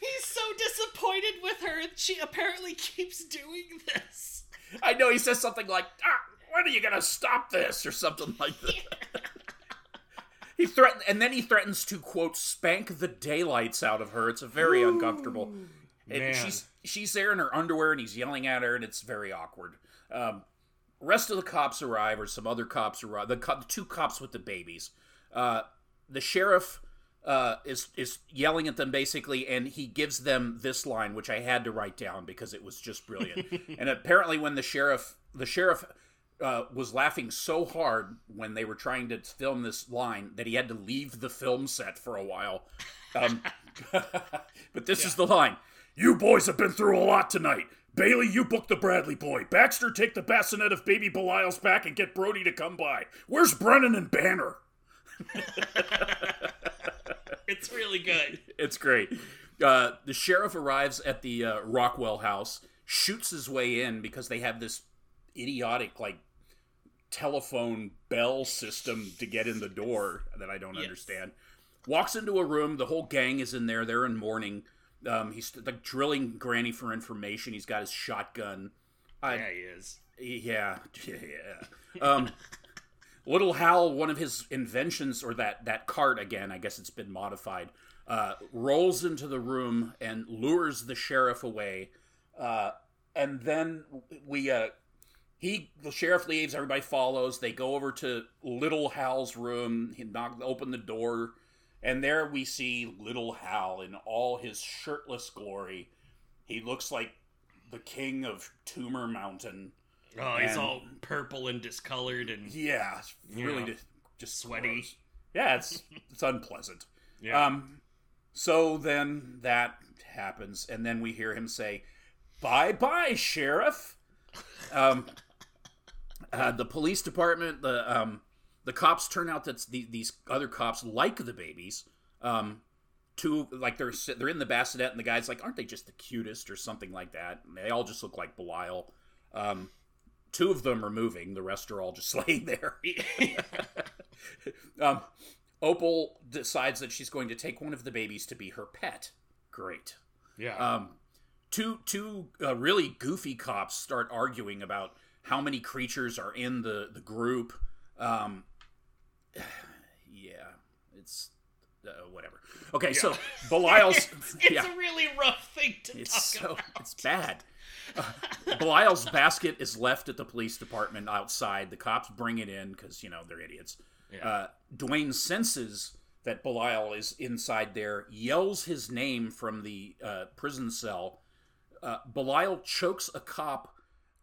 He's so disappointed with her. She apparently keeps doing this. I know he says something like, ah, "When are you gonna stop this?" or something like that. he threatens, and then he threatens to quote spank the daylights out of her. It's a very uncomfortable. And Man. she's she's there in her underwear, and he's yelling at her, and it's very awkward. Um, rest of the cops arrive, or some other cops arrive. The, co- the two cops with the babies. Uh, the sheriff uh, is is yelling at them basically, and he gives them this line, which I had to write down because it was just brilliant. [LAUGHS] and apparently, when the sheriff the sheriff uh, was laughing so hard when they were trying to film this line that he had to leave the film set for a while. Um, [LAUGHS] but this is the line: "You boys have been through a lot tonight." Bailey, you book the Bradley boy. Baxter, take the bassinet of baby Belial's back and get Brody to come by. Where's Brennan and Banner? [LAUGHS] It's really good. [LAUGHS] It's great. Uh, the sheriff arrives at the uh, Rockwell house, shoots his way in because they have this idiotic like telephone bell system to get in the door that I don't Yes. understand. Walks into a room. The whole gang is in there. They're in mourning. Um, he's like drilling Granny for information. He's got his shotgun. I, Yeah, he is. yeah, [LAUGHS] yeah. Um, Little Hal, one of his inventions, or that that cart again, I guess it's been modified, uh, rolls into the room and lures the sheriff away. Uh, and then we, uh, he, the sheriff leaves. Everybody follows. They go over to Little Hal's room. He knock, open the door, and there we see Little Hal in all his shirtless glory. He looks like the king of Tumor Mountain. Oh, he's And- all purple and discolored and Yeah, really Yeah. just, just Sweaty. gross. Yeah, it's it's unpleasant. yeah. Um, so then that happens, and then we hear him say, "Bye bye, sheriff." Um, [LAUGHS] uh, the police department, the um, the cops turn out that the, these other cops like the babies. Um, two like they're they're in the bassinet, and the guy's like, "Aren't they just the cutest?" or something like that. And they all just look like Belial. Um, two of them are moving; the rest are all just [LAUGHS] laying there. [LAUGHS] um, Opal decides that she's going to take one of the babies to be her pet. Great. yeah. Um, two two uh, really goofy cops start arguing about how many creatures are in the the group. Um, [SIGHS] yeah, it's uh, whatever. Okay, so [LAUGHS] Belial's it's it's yeah, a really rough thing to it's talk so about. it's bad. [LAUGHS] Belial's basket is left at the police department outside. The cops bring it in because you know they're idiots. Yeah. Uh, Duane senses that Belial is inside there, yells his name from the uh, prison cell. Uh, Belial chokes a cop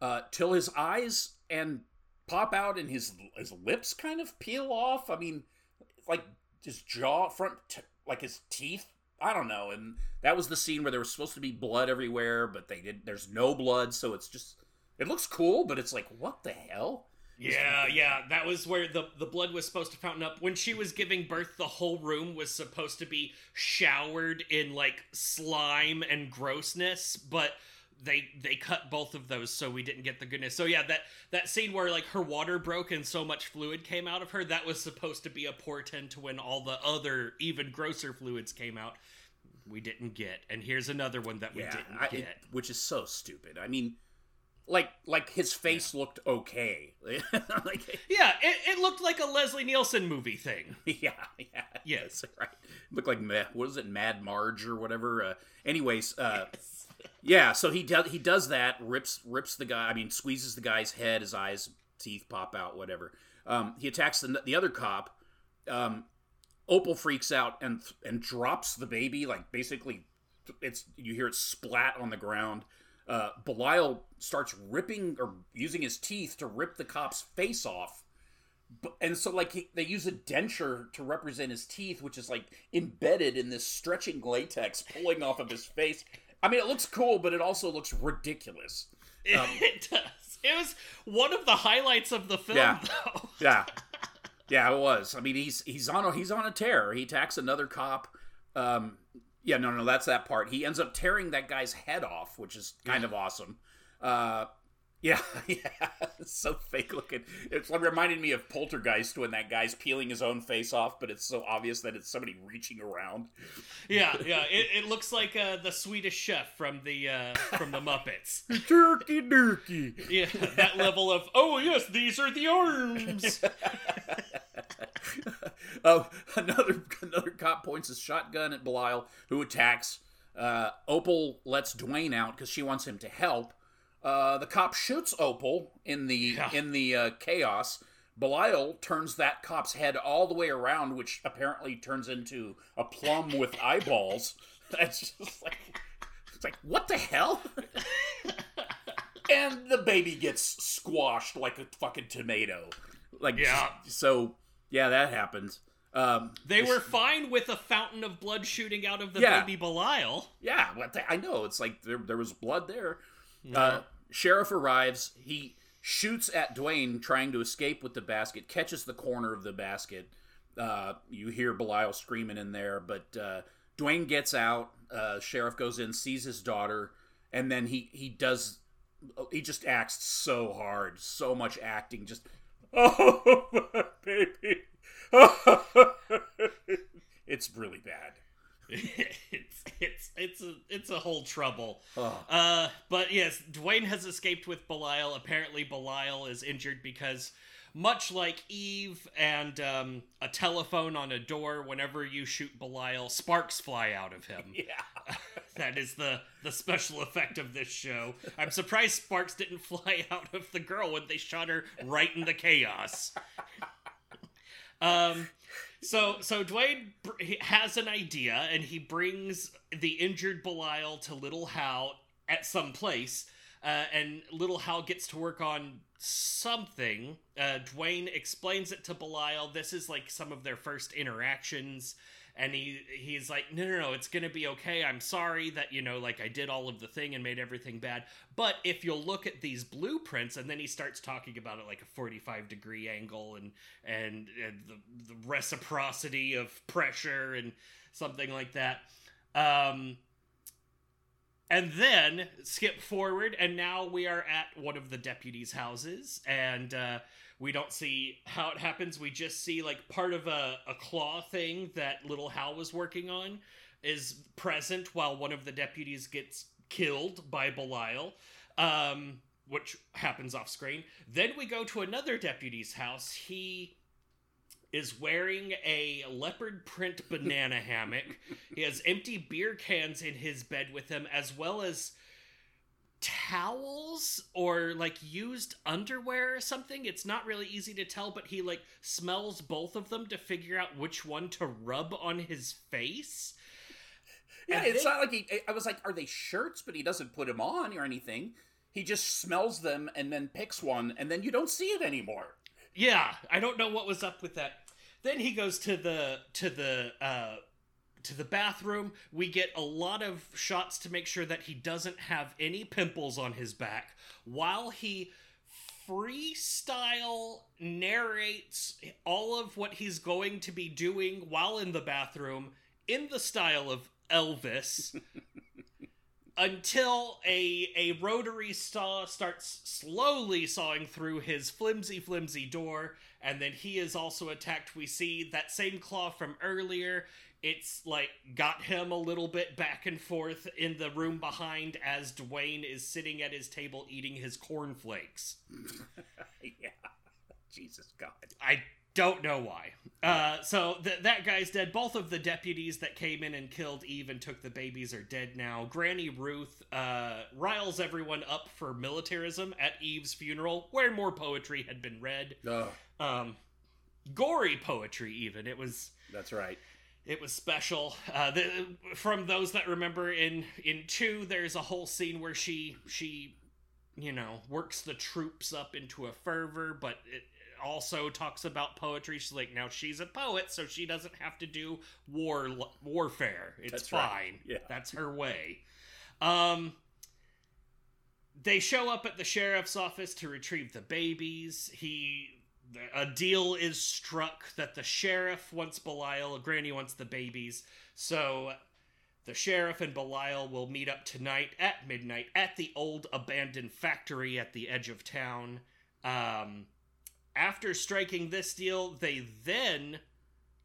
uh, till his eyes and pop out and his his lips kind of peel off. I mean, like his jaw front, t- like his teeth. I don't know. And that was the scene where there was supposed to be blood everywhere, but they did. There's no blood, so it's just. It looks cool, but it's like, what the hell? Yeah, [LAUGHS] yeah, that was where the the blood was supposed to fountain up. When she was giving birth, the whole room was supposed to be showered in like slime and grossness, but they they cut both of those so we didn't get the goodness. So yeah, that that scene where like her water broke and so much fluid came out of her, that was supposed to be a portent to when all the other even grosser fluids came out. We didn't get. And here's another one that we yeah, didn't I- get. it- which is so stupid. I mean, like like his face looked okay. [LAUGHS] like Yeah, it, it looked like a Leslie Nielsen movie thing. [LAUGHS] yeah, yeah, Yes. right. Looked like what is it, Mad Marge or whatever. Uh, anyways, uh, yeah. So he does he does that, rips rips the guy. I mean, squeezes the guy's head, his eyes, teeth pop out, whatever. Um, he attacks the the other cop. Um, Opal freaks out and and drops the baby, like basically, it's you hear it splat on the ground. Uh, Belial starts ripping or using his teeth to rip the cop's face off. And so like he, they use a denture to represent his teeth which is like embedded in this stretching latex pulling off of his face i mean it looks cool but it also looks ridiculous. [LAUGHS] Um, it does. It was one of the highlights of the film, Yeah. though. [LAUGHS] yeah. Yeah it was. I mean he's he's on a he's on a tear. He attacks another cop. Um yeah no no that's that part. He ends up tearing that guy's head off which is kind of awesome. Uh yeah, [LAUGHS] yeah, it's so fake looking. It's like reminded me of Poltergeist when that guy's peeling his own face off, but it's so obvious that it's somebody reaching around. Yeah, yeah. It, it looks like uh, the Swedish chef from the uh, from the Muppets. [LAUGHS] Turkey durkey. Yeah, that level of oh yes, these are the arms. [LAUGHS] Oh, another another cop points his shotgun at Belial, who attacks. Uh, Opal lets Duane out because she wants him to help. Uh, the cop shoots Opal in the Yeah. in the uh, chaos. Belial turns that cop's head all the way around, which apparently turns into a plum with [LAUGHS] eyeballs. [LAUGHS] That's just like it's like what the hell? [LAUGHS] and the baby gets squashed like a fucking tomato. Like Yeah. So yeah, that happens. Um, They were fine with a fountain of blood shooting out of the Yeah. baby Belial. Yeah, I know. It's like there, there was blood there. Uh, sheriff arrives. He shoots at Duane, trying to escape with the basket. Catches the corner of the basket. Uh, you hear Belial screaming in there, but uh, Duane gets out. Uh, sheriff goes in, sees his daughter, and then he he does. He just acts so hard, so much acting. Just [LAUGHS] oh my [LAUGHS] baby. [LAUGHS] it's really bad. [LAUGHS] it's it's it's a it's a whole trouble. Oh. Uh, but yes, Duane has escaped with Belial. Apparently, Belial is injured because, much like Eve and um, a telephone on a door, whenever you shoot Belial, sparks fly out of him. [LAUGHS] Yeah. [LAUGHS] that is the the special effect of this show. I'm surprised sparks didn't fly out of the girl when they shot her right in the chaos. Um, so so Duane has an idea, and he brings the injured Belial to Little Hal at some place, uh, and Little Hal gets to work on something. Uh, Duane explains it to Belial. This is like some of their first interactions. And he he's like, no, no, no, it's gonna be okay. I'm sorry that you know, like I did all of the thing and made everything bad. But if you'll look at these blueprints, and then he starts talking about it like a 45 degree angle and and, and the, the reciprocity of pressure and something like that. Um, and then skip forward, and now we are at one of the deputies' houses, and uh, we don't see how it happens. We just see like part of a, a claw thing that little Hal was working on is present while one of the deputies gets killed by Belial, um, which happens off screen. Then we go to another deputy's house. He is wearing a leopard print banana hammock. He has empty beer cans in his bed with him, as well as towels or like used underwear or something. It's not really easy to tell, but he like smells both of them to figure out which one to rub on his face. Yeah, And it's then- not like he. I was like, are they shirts? But he doesn't put them on or anything. He just smells them and then picks one, and then you don't see it anymore. Yeah, I don't know what was up with that. Then he goes to the to the uh to the bathroom. We get a lot of shots to make sure that he doesn't have any pimples on his back. While he freestyle narrates all of what he's going to be doing while in the bathroom in the style of Elvis [LAUGHS] until a a rotary saw starts slowly sawing through his flimsy flimsy door and then he is also attacked. We see that same claw from earlier it's like got him a little bit back and forth in the room behind as Duane is sitting at his table eating his cornflakes. [LAUGHS] yeah. Jesus God. I don't know why. Uh, so th- that guy's dead. Both of the deputies that came in and killed Eve and took the babies are dead now. Granny Ruth uh, riles everyone up for militarism at Eve's funeral, where more poetry had been read. Oh, Um, gory poetry, even. It was that's right. It was special. Uh, the, from those that remember, in in two, there's a whole scene where she she, you know, works the troops up into a fervor, but it also talks about poetry. She's like, now she's a poet, so she doesn't have to do war warfare. It's That's fine. right. Yeah. that's her way. Um. They show up at the sheriff's office to retrieve the babies. He a deal is struck that the sheriff wants Belial, Granny wants the babies. So the sheriff and Belial will meet up tonight at midnight at the old abandoned factory at the edge of town. Um, after striking this deal, they then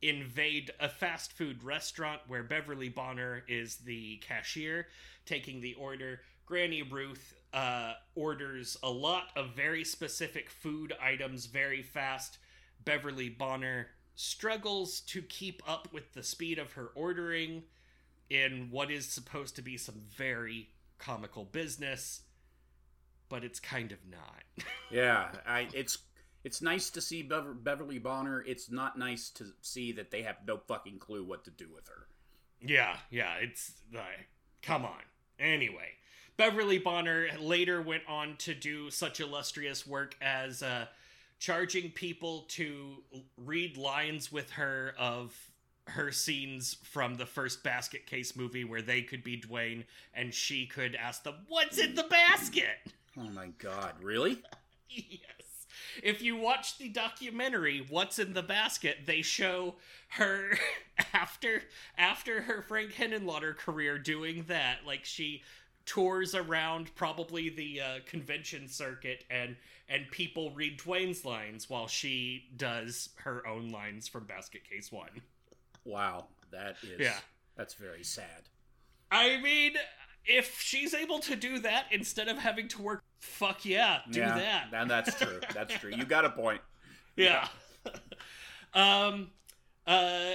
invade a fast food restaurant where Beverly Bonner is the cashier, taking the order. Granny Ruth uh, orders a lot of very specific food items very fast. Beverly Bonner struggles to keep up with the speed of her ordering in what is supposed to be some very comical business, but it's kind of not. [LAUGHS] Yeah, I, it's it's nice to see Bever- Beverly Bonner. It's not nice to see that they have no fucking clue what to do with her. Yeah, yeah, it's like, come on. Anyway, Beverly Bonner later went on to do such illustrious work as uh, charging people to read lines with her of her scenes from the first basket case movie where they could be Duane and she could ask them, What's in the basket? Oh my god, really? [LAUGHS] yes. If you watch the documentary What's in the Basket, they show her [LAUGHS] after after her Frank Henenlotter career doing that. Like she tours around probably the uh, convention circuit and and people read Duane's lines while she does her own lines from Basket Case 1. Wow, that is Yeah. That's very sad. I mean, if she's able to do that instead of having to work fuck yeah, do yeah, that. And that's true. That's true. You got a point. [LAUGHS] Yeah. [LAUGHS] um uh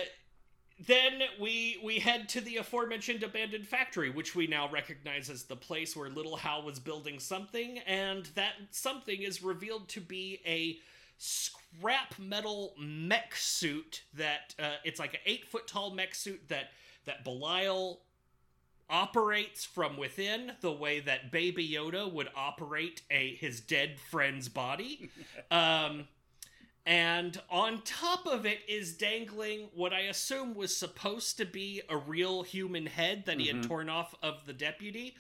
then we we head to the aforementioned abandoned factory, which we now recognize as the place where Little Hal was building something, and that something is revealed to be a scrap metal mech suit that uh, it's like an eight foot tall mech suit that that Belial operates from within the way that Baby Yoda would operate a his dead friend's body. [LAUGHS] um, and on top of it is dangling what I assume was supposed to be a real human head that he had Mhm. torn off of the deputy.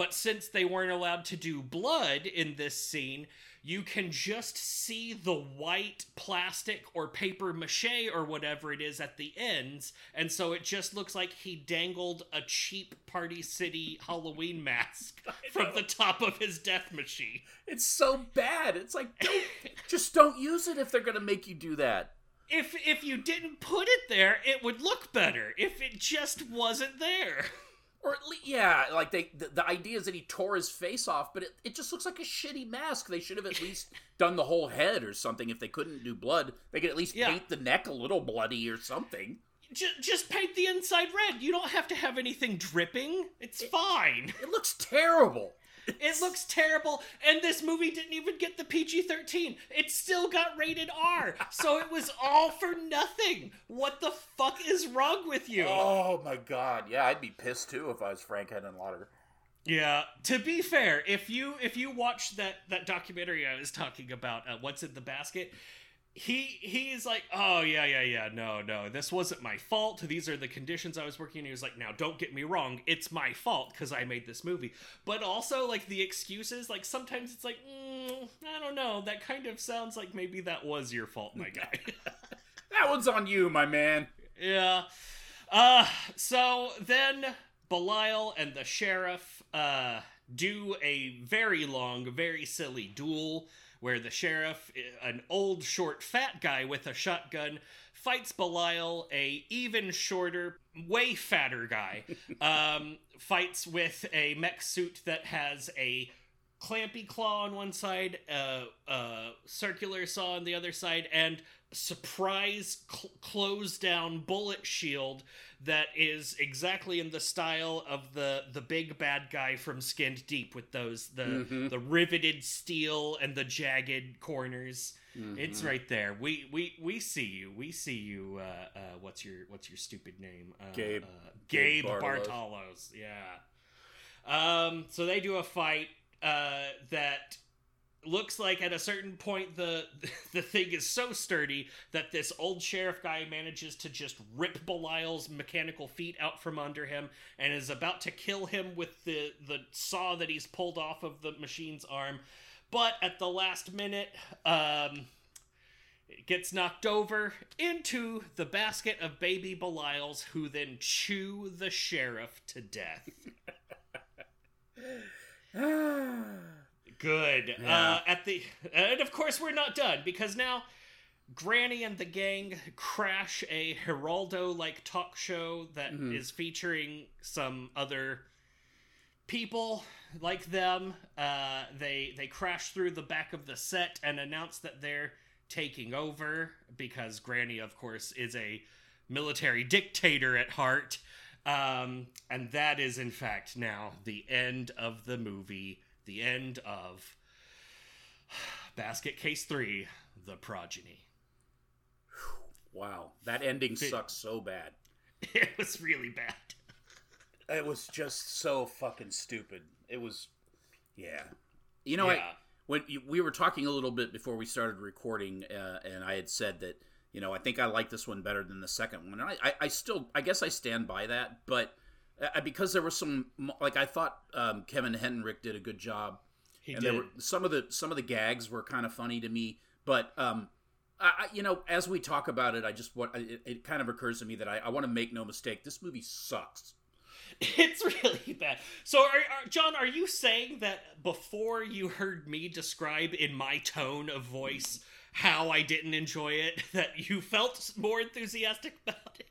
But since they weren't allowed to do blood in this scene, you can just see the white plastic or paper mache or whatever it is at the ends. And so it just looks like he dangled a cheap Party City Halloween [LAUGHS] mask from the top of his death machine. It's so bad. It's like don't, [LAUGHS] just don't use it if they're gonna make you do that. If if you didn't put it there, it would look better. If it just wasn't there. [LAUGHS] Or at least, yeah, like they the, the idea is that he tore his face off, but it, it just looks like a shitty mask. They should have at least [LAUGHS] done the whole head or something. If they couldn't do blood, they could at least Yeah. paint the neck a little bloody or something. Just, just paint the inside red. You don't have to have anything dripping. It's fine. It looks terrible. It looks terrible, and this movie didn't even get the PG 13. It still got rated R, so it was all for nothing. What the fuck is wrong with you? Oh my god, yeah, I'd be pissed too if I was Frank Henenlotter. Yeah. To be fair, if you if you watch that that documentary I was talking about, uh, what's in the basket, he he's like, oh yeah yeah yeah no no this wasn't my fault. These are the conditions I was working. in. He was like, now don't get me wrong, it's my fault because I made this movie. But also like the excuses, like sometimes it's like, mm, I don't know. That kind of sounds like maybe that was your fault, my guy. [LAUGHS] That one's on you, my man. Yeah. Uh so then Belial and the sheriff uh do a very long, very silly duel where the sheriff, eh, an old short fat guy with a shotgun, fights Belial, a even shorter, way fatter guy. [LAUGHS] um, fights with a mech suit that has a clampy claw on one side, a, a circular saw on the other side, and surprise cl- close down bullet shield that is exactly in the style of the the big bad guy from Skinned Deep with those the Mm-hmm. the riveted steel and the jagged corners. Mm-hmm. It's right there. We we we see you. We see you. Uh, uh, what's your what's your stupid name? Uh, Gabe. Uh, Gabe, Gabe Bartalos. Bartalos. Yeah. Um. So they do a fight. Uh. That looks like at a certain point the the thing is so sturdy that this old sheriff guy manages to just rip Belial's mechanical feet out from under him and is about to kill him with the the saw that he's pulled off of the machine's arm but at the last minute um it gets knocked over into the basket of baby Belial's who then chew the sheriff to death Good. Yeah. Uh, at the and of course we're not done because now Granny and the gang crash a Geraldo like talk show that is Mhm. featuring some other people like them. Uh, they they crash through the back of the set and announce that they're taking over because Granny, of course, is a military dictator at heart. Um, and that is, in fact, now the end of the movie, the end of Basket Case 3 The Progeny. Wow, that ending sucks so bad. [LAUGHS] It was really bad. It was just so fucking stupid. It was, yeah. You know, Yeah. I, when you, we were talking a little bit before we started recording, uh, and I had said that you know I think I like this one better than the second one, and I, I, I still, I guess I stand by that, but uh, because there was some, like I thought um, Kevin Henrik did a good job, He and did. there were some of the some of the gags were kind of funny to me, but um, I, I- you know, as we talk about it, I just want it, it kind of occurs to me that I, I want to make no mistake, this movie sucks. [LAUGHS] It's really bad. So, are, are, John, are you saying that before you heard me describe in my tone of voice how I didn't enjoy it, [LAUGHS] that you felt more enthusiastic about it?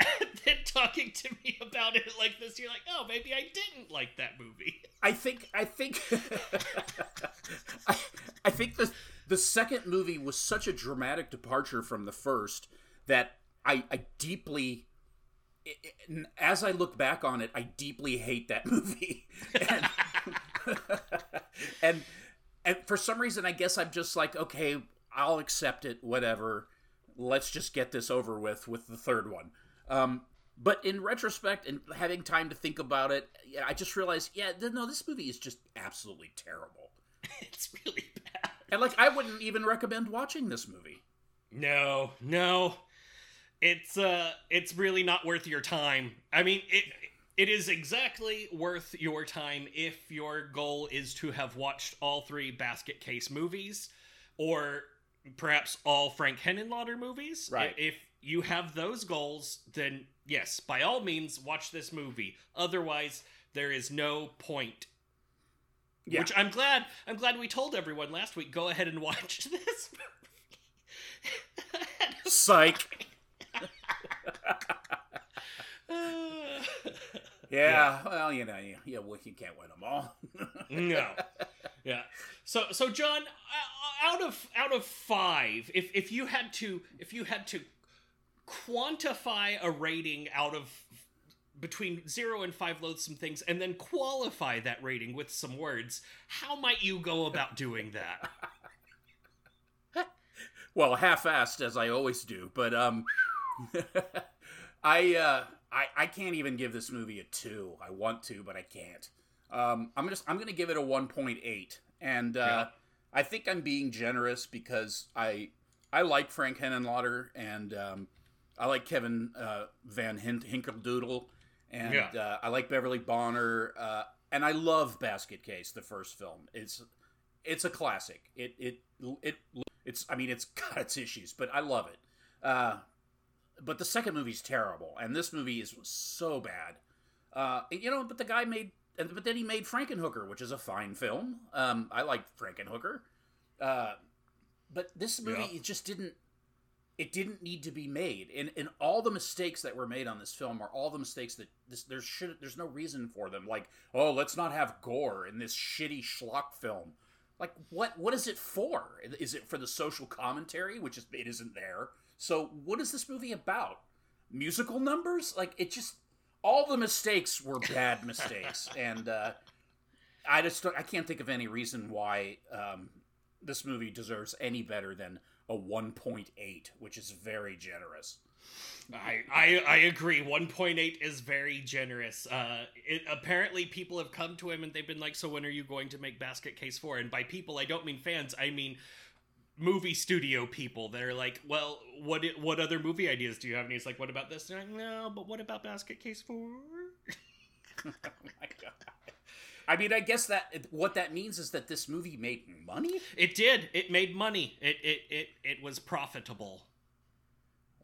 And then talking to me about it like this, you're like, oh, maybe I didn't like that movie. I think I think [LAUGHS] I, I think the the second movie was such a dramatic departure from the first that I I deeply i- i- as I look back on it, I deeply hate that [LAUGHS] movie. And, and and for some reason I guess I'm just like, okay, I'll accept it, whatever. Let's just get this over with with the third one. Um, but in retrospect and having time to think about it, yeah, I just realized, yeah, no, this movie is just absolutely terrible. [LAUGHS] it's really bad. And like, I wouldn't even recommend watching this movie. No, no. It's uh it's really not worth your time. I mean, it it is exactly worth your time if your goal is to have watched all three basket case movies or perhaps all Frank Henenlotter movies. Right. If you have those goals, then yes, by all means watch this movie. Otherwise, there is no point. Yeah. Which I'm glad I'm glad we told everyone last week go ahead and watch [LAUGHS] this movie. Psych. [LAUGHS] Yeah, well, you know, yeah, yeah well, you can't win them all. [LAUGHS] no yeah so so john uh, out of out of five if if you had to if you had to quantify a rating out of between zero and five loathsome things and then qualify that rating with some words how might you go about doing that [LAUGHS] well, half-assed as I always do, but um, [LAUGHS] I uh, I I can't even give this movie a two. I want to, but I can't. Um, I'm just I'm gonna give it a one point eight, and uh, Yeah. I think I'm being generous because I I like Frank Henenlotter and um, I like Kevin uh, Van Hin- Hinkeldoodle, and Yeah. uh, I like Beverly Bonner, uh, and I love Basket Case, the first film. It's it's a classic. It it it it's I mean it's [LAUGHS] got its issues, but I love it. Uh, but the second movie's terrible, and this movie is so bad. Uh, you know, but the guy made, and but then he made Frankenhooker, which is a fine film. Um, I like Frankenhooker, uh, but this movie Yeah. it just didn't. it didn't need to be made. And and all the mistakes that were made on this film are all the mistakes that this there's should there's no reason for them. Like, oh, let's not have gore in this shitty schlock film. Like what what is it for? Is it for the social commentary, which is it isn't there? So what is this movie about? Musical numbers? Like it just all the mistakes were bad mistakes, [LAUGHS] and uh, I just I can't think of any reason why um, this movie deserves any better than a 1.8, which is very generous. I, I, I agree. 1.8 is very generous. Uh, it, apparently, people have come to him and they've been like, "So when are you going to make Basket Case 4? And by people, I don't mean fans. I mean movie studio people that are like, "Well, what what other movie ideas do you have?" And he's like, "What about this?" And I'm like, "No, but what about Basket Case 4? [LAUGHS] oh my god. I mean, I guess that what that means is that this movie made money. It did. It made money. It it it it was profitable.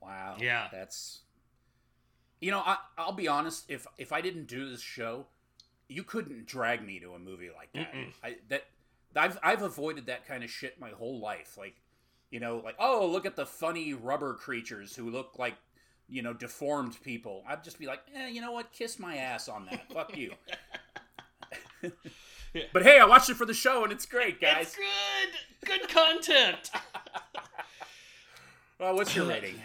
Wow. Yeah. That's. You know, I, I'll be honest. If if I didn't do this show, you couldn't drag me to a movie like that. I that I've I've avoided that kind of shit my whole life. Like, you know, like oh look at the funny rubber creatures who look like you know deformed people. I'd just be like, eh, you know what? Kiss my ass on that. Fuck you. [LAUGHS] But hey, I watched it for the show and it's great, guys. It's good. Good content. [LAUGHS] Well, what's your rating?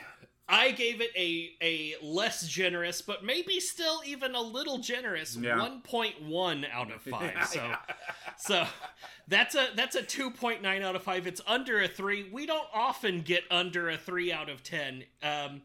I gave it a a less generous, but maybe still even a little generous, Yeah. one point one out of [LAUGHS] five. So, Yeah. so that's a that's a two point nine out of five. It's under a three. We don't often get under a three out of ten. Um,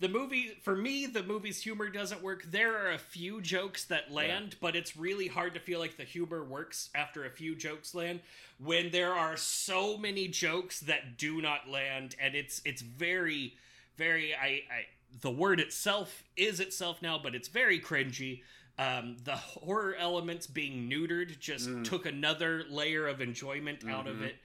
the movie for me, the movie's humor doesn't work. There are a few jokes that land, but it's really hard to feel like the humor works after a few jokes land when there are so many jokes that do not land, and it's it's very very I, I the word itself is itself now but it's very cringy um, the horror elements being neutered just took another layer of enjoyment out of Mhm. it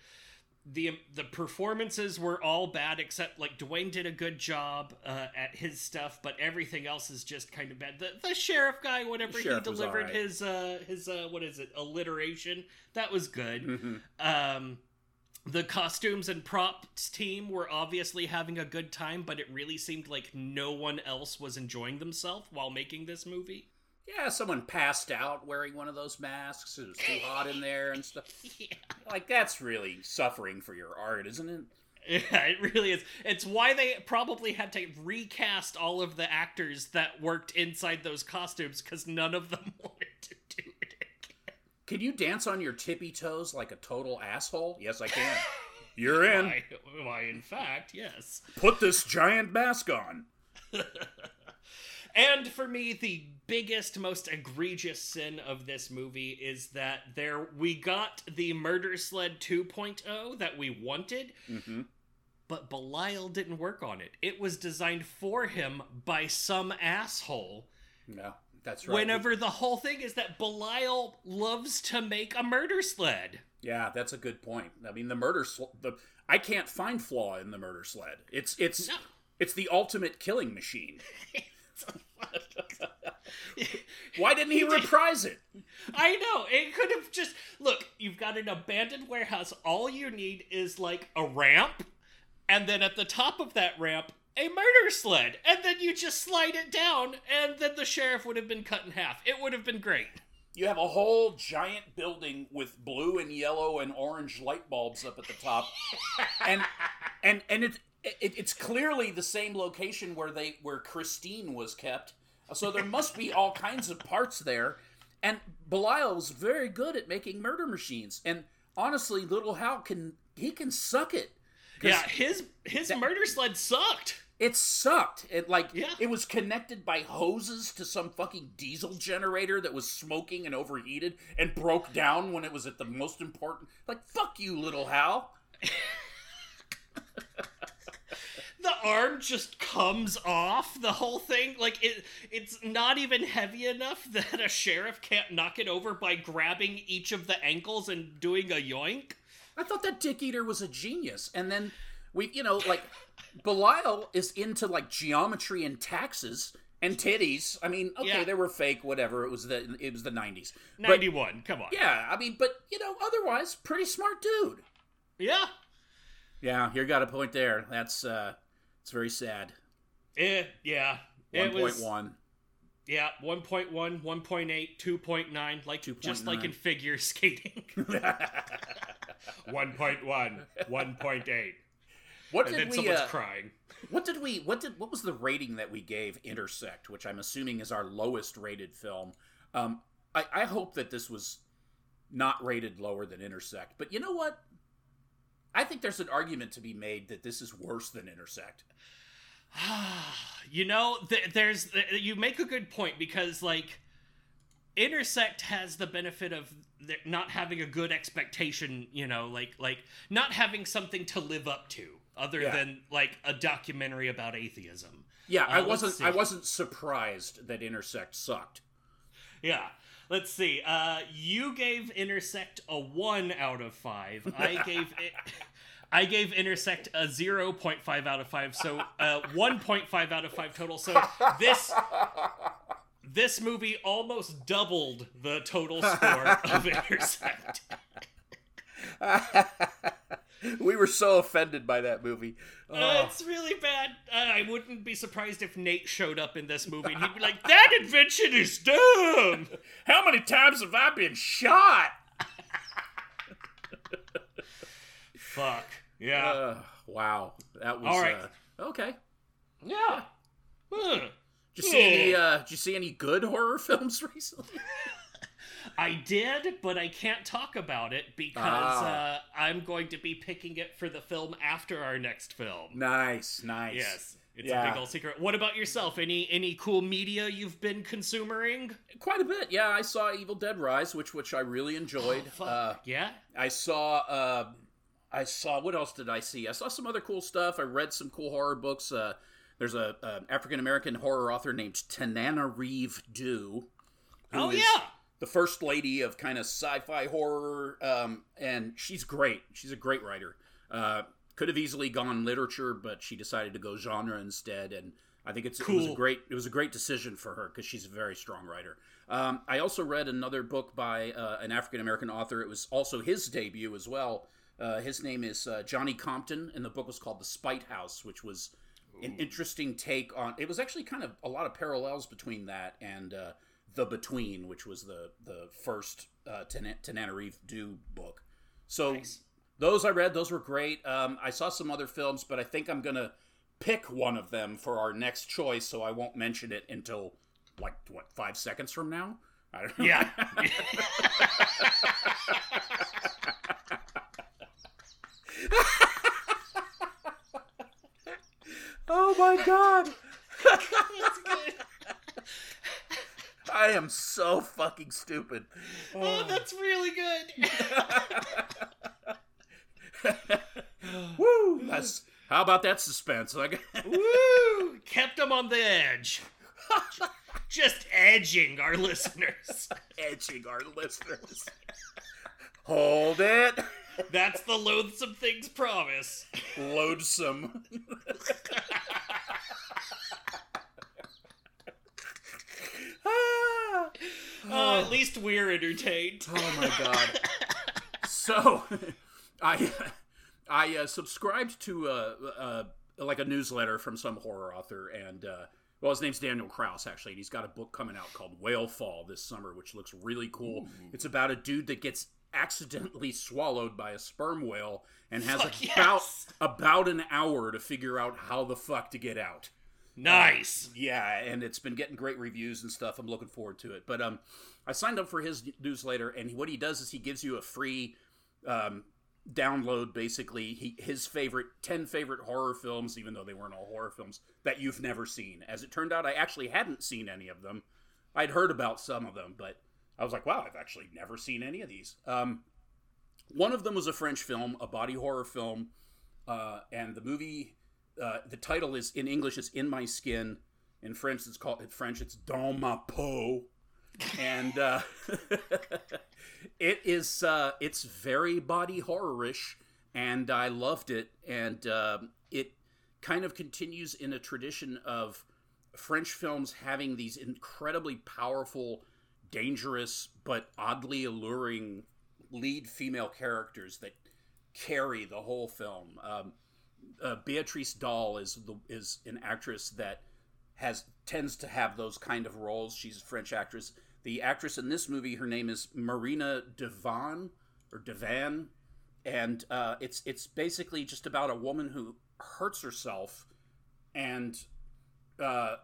the the performances were all bad except like Duane did a good job uh, at his stuff but everything else is just kind of bad the, the sheriff guy whenever sheriff he delivered alright. his uh his uh what is it alliteration that was good Mhm. um, the costumes and props team were obviously having a good time, but it really seemed like no one else was enjoying themselves while making this movie. Yeah, someone passed out wearing one of those masks. It was too hot in there and stuff. [LAUGHS] Yeah. Like that's really suffering for your art, isn't it? [LAUGHS] Yeah, it really is. It's why they probably had to recast all of the actors that worked inside those costumes because none of them [LAUGHS] wanted to do. Can you dance on your tippy toes like a total asshole? Yes, I can. You're in. [LAUGHS] Why, why, in fact, yes. Put this giant mask on. [LAUGHS] And for me, the biggest, most egregious sin of this movie is that there we got the Murder Sled 2.0 that we wanted, Mm-hmm. but Belial didn't work on it. It was designed for him by some asshole. No, that's right. Whenever the whole thing is that Belial loves to make a murder sled. Yeah, that's a good point. I mean, the murder sl- the I can't find flaw in the murder sled. It's it's No. it's the ultimate killing machine. [LAUGHS] [LAUGHS] Why didn't he reprise it? [LAUGHS] I know. It could have just look. You've got an abandoned warehouse. All you need is like a ramp, and then at the top of that ramp, a murder sled, and then you just slide it down, and then the sheriff would have been cut in half. It would have been great. You have a whole giant building with blue and yellow and orange light bulbs up at the top, [LAUGHS] and and and it's it, it's clearly the same location where they where Christine was kept. So there must be all kinds of parts there. And Belial was very good at making murder machines. And honestly, little Hal can he can suck it. Yeah, his his murder sled sucked. It sucked. It like Yeah. it was connected by hoses to some fucking diesel generator that was smoking and overheated and broke down when it was at the most important. Like fuck you, little Hal. [LAUGHS] the arm just comes off the whole thing like it it's not even heavy enough that a sheriff can't knock it over by grabbing each of the ankles and doing a yoink I thought that Dick Eater was a genius. And then we, you know, like Belial is into like geometry and taxes and titties. I mean, okay, Yeah. they were fake, whatever. It was the it was the nineties. 91 come on yeah, I mean, but you know, otherwise, pretty smart dude. yeah Yeah, you got a point there. That's uh It's very sad. Eh, yeah. It One was point one. Yeah, 1.1, 1.8, 2.9, like just like in figure [LAUGHS] skating. [LAUGHS] 1.1, 1.8. What And did then we? someone's Uh, crying. what did we? What did? What was the rating that we gave Intersect, which I'm assuming is our lowest rated film? Um, I, I hope that this was not rated lower than Intersect. But you know what? I think there's an argument to be made that this is worse than Intersect. [SIGHS] you know, th- there's th- you make a good point because like Intersect has the benefit of th- not having a good expectation, you know, like like not having something to live up to other Yeah. than like a documentary about atheism. Yeah, I Uh, let's wasn't. I wasn't surprised that Intersect sucked. Yeah. Let's see. Uh, you gave Intersect a one out of five. I [LAUGHS] gave it. I gave Intersect a 0.5 out of 5, so uh, 1.5 out of 5 total. So this this movie almost doubled the total score of Intersect. [LAUGHS] we were so offended by that movie. Uh, it's really bad. Uh, I wouldn't be surprised if Nate showed up in this movie and he'd be like, "That invention is dumb." How many times have I been shot? Fuck. Yeah. Uh, wow, that was All right. uh, okay. yeah. Huh. Did you see any? Uh, did you see any good horror [LAUGHS] films recently? I did, but I can't talk about it because Ah. uh, I'm going to be picking it for the film after our next film. nice, nice. Yes, it's Yeah. a big old secret. What about yourself? Any any cool media you've been consuming? quite a bit. Yeah, I saw Evil Dead Rise, which which I really enjoyed. Oh, uh, yeah. I saw. Uh, I saw. What else did I see? I saw some other cool stuff. I read some cool horror books. Uh, there's a, a African American horror author named Tanana Reeve Dew. Oh yeah. the first lady of kind of sci-fi horror, um, and she's great. She's a great writer. Uh, could have easily gone literature, but she decided to go genre instead, and I think it's it was a Cool. great it was a great decision for her because she's a very strong writer. Um, I also read another book by uh, an African American author. It was also his debut as well. Uh, his name is uh, Johnny Compton, and the book was called The Spite House, which was an interesting take on. It was actually kind of a lot of parallels between that and uh, The Between, which was the the first uh, Tananarive Due book. So Nice. those I read, those were great. Um, I saw some other films, but I think I'm gonna pick one of them for our next choice, so I won't mention it until like what five seconds from now. I don't know. Yeah. [LAUGHS] [LAUGHS] oh my god. That's good. I am so fucking stupid. Oh, that's really good. Woo! That's how about that suspense? Like, Woo! Kept them on the edge. Just edging our listeners. [LAUGHS] edging our listeners. Hold it. [LAUGHS] That's the loathsome things promise. Loathsome. Ah. [LAUGHS] Uh, at least we're entertained. Oh my god. [LAUGHS] so, I I uh, subscribed to uh, uh, like a newsletter from some horror author, and uh, well, his name's Daniel Kraus actually, and he's got a book coming out called Whale Fall this summer, which looks really cool. It's about a dude that gets accidentally swallowed by a sperm whale and has Fuck about yes. about an hour to figure out how the fuck to get out. Nice. Yeah, and it's been getting great reviews and stuff. I'm looking forward to it. But um, I signed up for his newsletter, and what he does is he gives you a free um, download. Basically, he, his favorite ten favorite horror films, even though they weren't all horror films that you've never seen. As it turned out, I actually hadn't seen any of them. I'd heard about some of them, but I was like, wow, I've actually never seen any of these. Um, one of them was a French film, a body horror film, uh, and the movie, uh, the title is in English is "In My Skin." In French, it's called in French, it's "Dans ma peau," and uh, [LAUGHS] it is uh, it's very body horror-ish, and I loved it. And uh, it kind of continues in a tradition of French films having these incredibly powerful, dangerous, but oddly alluring lead female characters that carry the whole film. Um, uh, Beatrice Dalle is the is an actress that has tends to have those kind of roles. She's a French actress. The actress in this movie, her name is Marina de Van or de Van, and uh, it's it's basically just about a woman who hurts herself and uh,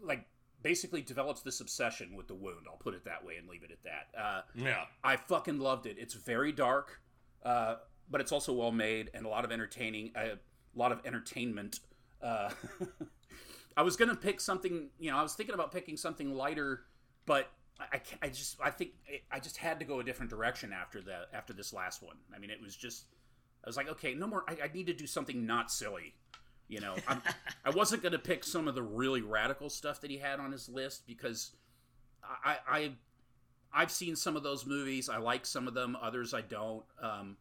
like basically develops this obsession with the wound. I'll put it that way and leave it at that. Uh, Yeah. I fucking loved it. It's very dark, uh, but it's also well made and a lot of entertaining, uh, a lot of entertainment. Uh, [LAUGHS] I was gonna pick something, you know, I was thinking about picking something lighter, but I, I, I just, I think I just had to go a different direction after the after this last one. I mean, it was just, I was like, okay, no more. I, I need to do something not silly. You know, I'm, I wasn't gonna pick some of the really radical stuff that he had on his list because I, I I've seen some of those movies. I like some of them. Others I don't. Um,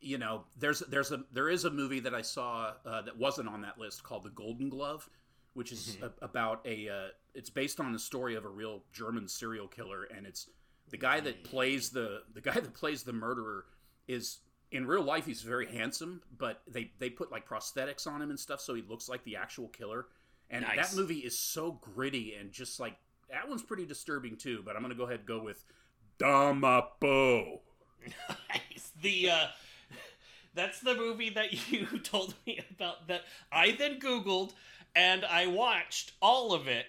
you know, there's there's a there is a movie that I saw uh, that wasn't on that list called The Golden Glove, which is a, about a. Uh, it's based on the story of a real German serial killer, and it's the guy that plays the the guy that plays the murderer is in real life he's very handsome, but they they put like prosthetics on him and stuff so he looks like the actual killer. And Nice. that movie is so gritty and just like that one's pretty disturbing too. But I'm gonna go ahead and go with Dans ma peau. Nice. The uh [LAUGHS] that's the movie that you [LAUGHS] told me about that I then googled and I watched all of it.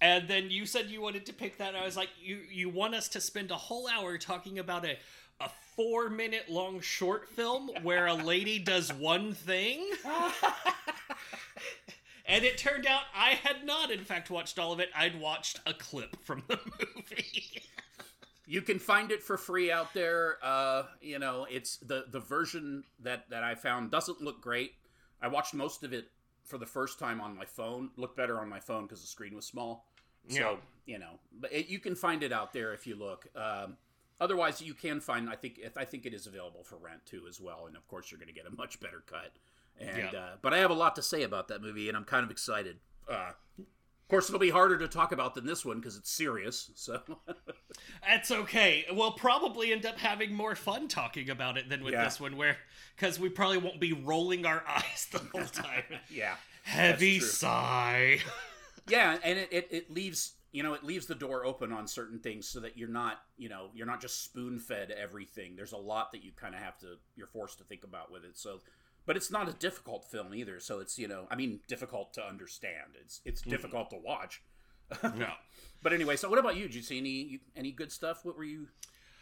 And then you said you wanted to pick that. And I was like, you you want us to spend a whole hour talking about a a four minute long short film where a lady does one thing? [LAUGHS] and it turned out I had not, in fact, watched all of it. I'd watched a clip from the movie. You can find it for free out there. Uh, you know, it's the the version that that I found doesn't look great. I watched most of it for the first time on my phone. Looked better on my phone because the screen was small. So Yeah. you know, but it, you can find it out there if you look. Um, otherwise, you can find. I think I think it is available for rent too as well. And of course, you're going to get a much better cut. And Yeah. uh, but I have a lot to say about that movie, and I'm kind of excited. Uh, of course, it'll be harder to talk about than this one because it's serious. So. [LAUGHS] That's okay. We'll probably end up having more fun talking about it than with Yeah. this one, where because we probably won't be rolling our [LAUGHS] eyes the whole [LAUGHS] time. yeah. Heavy sigh. yeah and it, it, it leaves you know it leaves the door open on certain things so that you're not you know you're not just spoon fed everything. There's a lot that you kind of have to you're forced to think about with it. So but it's not a difficult film either. So it's you know i mean difficult to understand. It's it's difficult to watch. No. [LAUGHS] but anyway so what about you? Did you see any any good stuff? What were you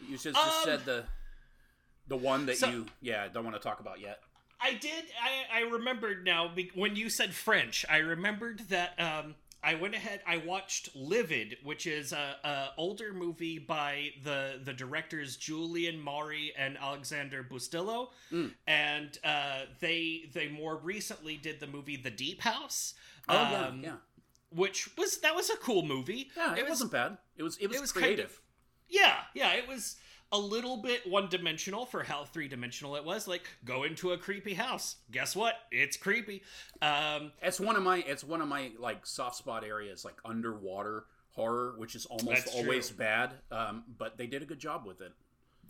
you just, just Um, said the the one that so- you yeah don't want to talk about yet. I did. I, I remembered now when you said French. I remembered that um, I went ahead. I watched Livid, which is a, a older movie by the the directors Julien Maury and Alexandre Bustillo, Mm. and uh, they they more recently did the movie The Deep House. oh um, yeah yeah which was that was a cool movie. yeah it, was wasn't bad it was it was, it was kind creative of- Yeah, yeah, it was a little bit one dimensional for how three dimensional it was. Like, go into a creepy house. Guess what? It's creepy. Um, It's one of my it's one of my like soft spot areas, like underwater horror, which is almost always true. bad. Um, but they did a good job with it.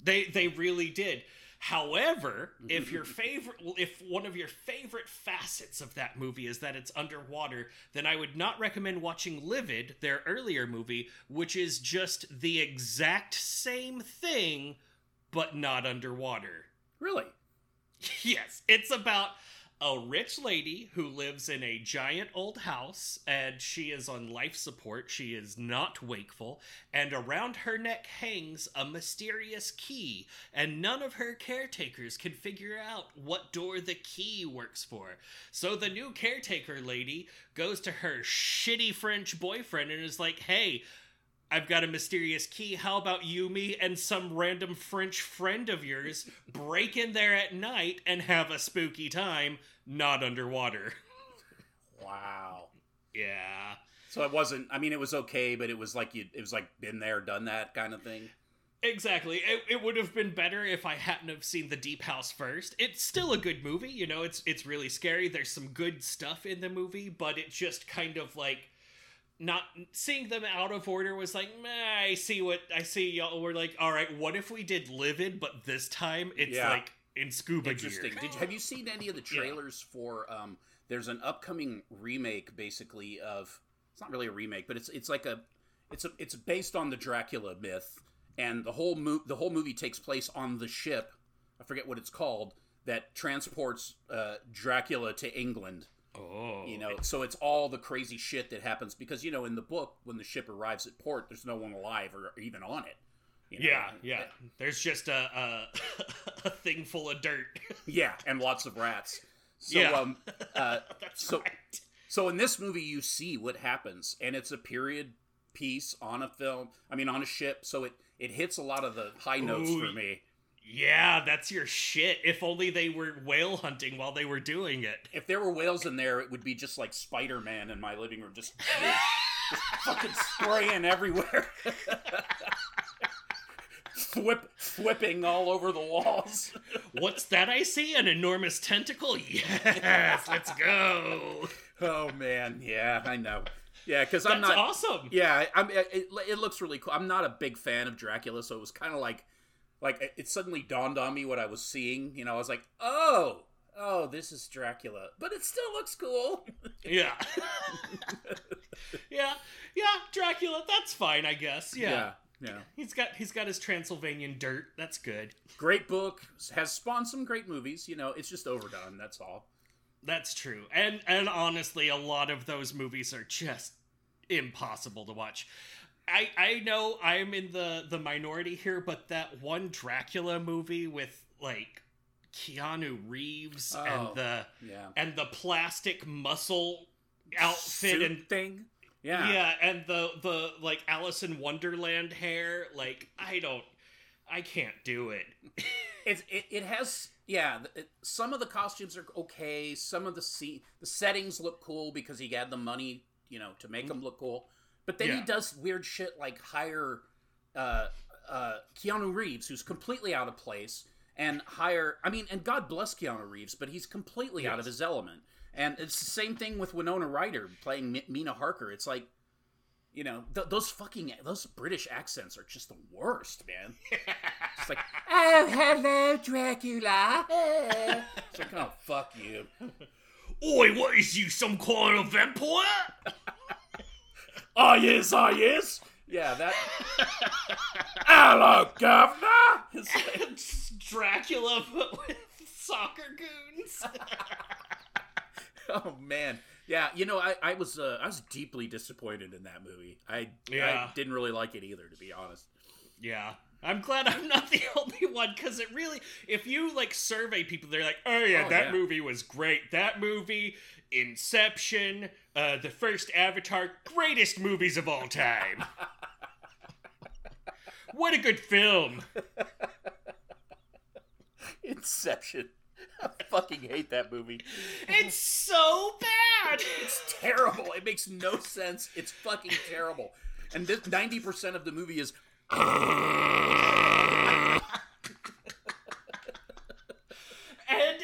they they really did. However, if your [LAUGHS] favorite, if one of your favorite facets of that movie is that it's underwater, then I would not recommend watching Livid, their earlier movie, which is just the exact same thing, but not underwater. Really? [LAUGHS] Yes, it's about a rich lady who lives in a giant old house and she is on life support. She is not wakeful, and around her neck hangs a mysterious key, and none of her caretakers can figure out what door the key works for. So the new caretaker lady goes to her shitty French boyfriend and is like, hey, I've got a mysterious key. How about you, me, and some random French friend of yours break in there at night and have a spooky time, not underwater? Wow. Yeah. So it wasn't. I mean, it was okay, but it was like you. It was like been there, done that kind of thing. Exactly. It, it would have been better if I hadn't have seen the Deep House first. It's still a good movie, you know. It's it's really scary. There's some good stuff in the movie, but it just kind of like not seeing them out of order was like, meh, I see what I see. Y'all were like, all right, what if we did Livid, but this time it's Yeah. like in scuba Interesting. gear. Did you, have you seen any of the trailers for? Um, there's an upcoming remake, basically of. It's not really a remake, but it's it's like a, it's a it's based on the Dracula myth, and the whole mo- the whole movie takes place on the ship. I forget what it's called that transports uh, Dracula to England. Oh, You know, so it's all the crazy shit that happens because you know in the book when the ship arrives at port, there's no one alive or even on it. you know? Yeah, yeah. There's just a a, [LAUGHS] a thing full of dirt. [LAUGHS] yeah, and lots of rats. So Yeah. um, [LAUGHS] uh, That's So- right. So in this movie, you see what happens, and it's a period piece on a film. I mean, on a ship, so it it hits a lot of the high notes Ooh, for me. Yeah, that's your shit. If only they were whale hunting while they were doing it. If there were whales in there, it would be just like Spider Man in my living room, just, just [LAUGHS] fucking spraying everywhere, Whip, whipping all over the walls. What's that I see? An enormous tentacle? Yes, let's go. Oh man, yeah, I know. Yeah, because I'm not. awesome. Yeah, I'm. It, it looks really cool. I'm not a big fan of Dracula, so it was kind of like, like it- suddenly dawned on me what I was seeing. You know, I was like, oh, oh, this is Dracula, but it still looks cool. [LAUGHS] Yeah. [LAUGHS] yeah. Yeah, Dracula, that's fine, I guess. Yeah. yeah, yeah. He's got he's got his Transylvanian dirt. That's good. Great book has spawned some great movies. You know, it's just overdone. That's all. That's true. And and honestly, a lot of those movies are just impossible to watch. I I know I'm in the the minority here, but that one Dracula movie with like Keanu Reeves Oh. and the Yeah. and the plastic muscle outfit Suit and thing. yeah. Yeah. and the the like Alice in Wonderland hair, like I don't I can't do it. [LAUGHS] It's it, it has yeah. It, some of the costumes are okay. Some of the se- the settings look cool because he had the money, you know, to make them mm-hmm. look cool. But then he does weird shit like hire uh, uh, Keanu Reeves, who's completely out of place, and hire. I mean, and God bless Keanu Reeves, but he's completely out of his element. And it's the same thing with Winona Ryder playing M- Mina Harker. It's like. You know th- those fucking those British accents are just the worst, man. [LAUGHS] It's like, oh, hello, Dracula. [LAUGHS] it's like, oh, fuck you. [LAUGHS] Oi, what is you, some kind of vampire? Oh, yes, oh, yes. Yeah, that. [LAUGHS] hello, governor. It's Dracula but with soccer goons. [LAUGHS] oh man, yeah. You know, I, I was uh, I was deeply disappointed in that movie. I Yeah. I didn't really like it either, to be honest. yeah. I'm glad I'm not the [LAUGHS] only one because it really, if you like survey people, they're like, oh yeah, Oh, that yeah. movie was great. That movie, Inception, uh, the first Avatar, greatest movies of all time. what a good film. [LAUGHS] Inception. I fucking hate that movie. It's so bad. It's terrible. It makes no sense. It's fucking terrible. And this ninety percent of the movie is and and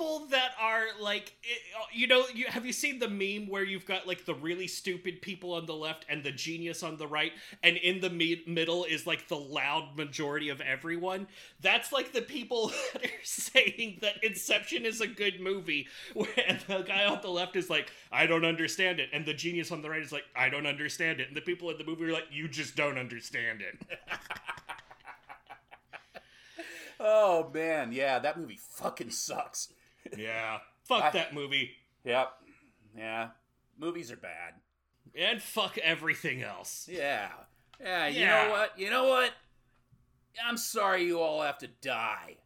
people that are like eh, oh, you know you have you seen the meme where you've got like the really stupid people on the left and the genius on the right and in the mi- middle is like the loud majority of everyone? That's like the people [LAUGHS] that are saying that inception is a good movie where the guy on the left is like i don't understand it and the genius on the right is like i don't understand it and the people in the movie are like you just don't understand it. [LAUGHS] Oh man, yeah, that movie fucking sucks. Yeah fuck I- that movie Yep. Yeah. Movies are bad. and fuck everything else Yeah. Yeah, you Yeah. know what? You know what? I'm sorry you all have to die.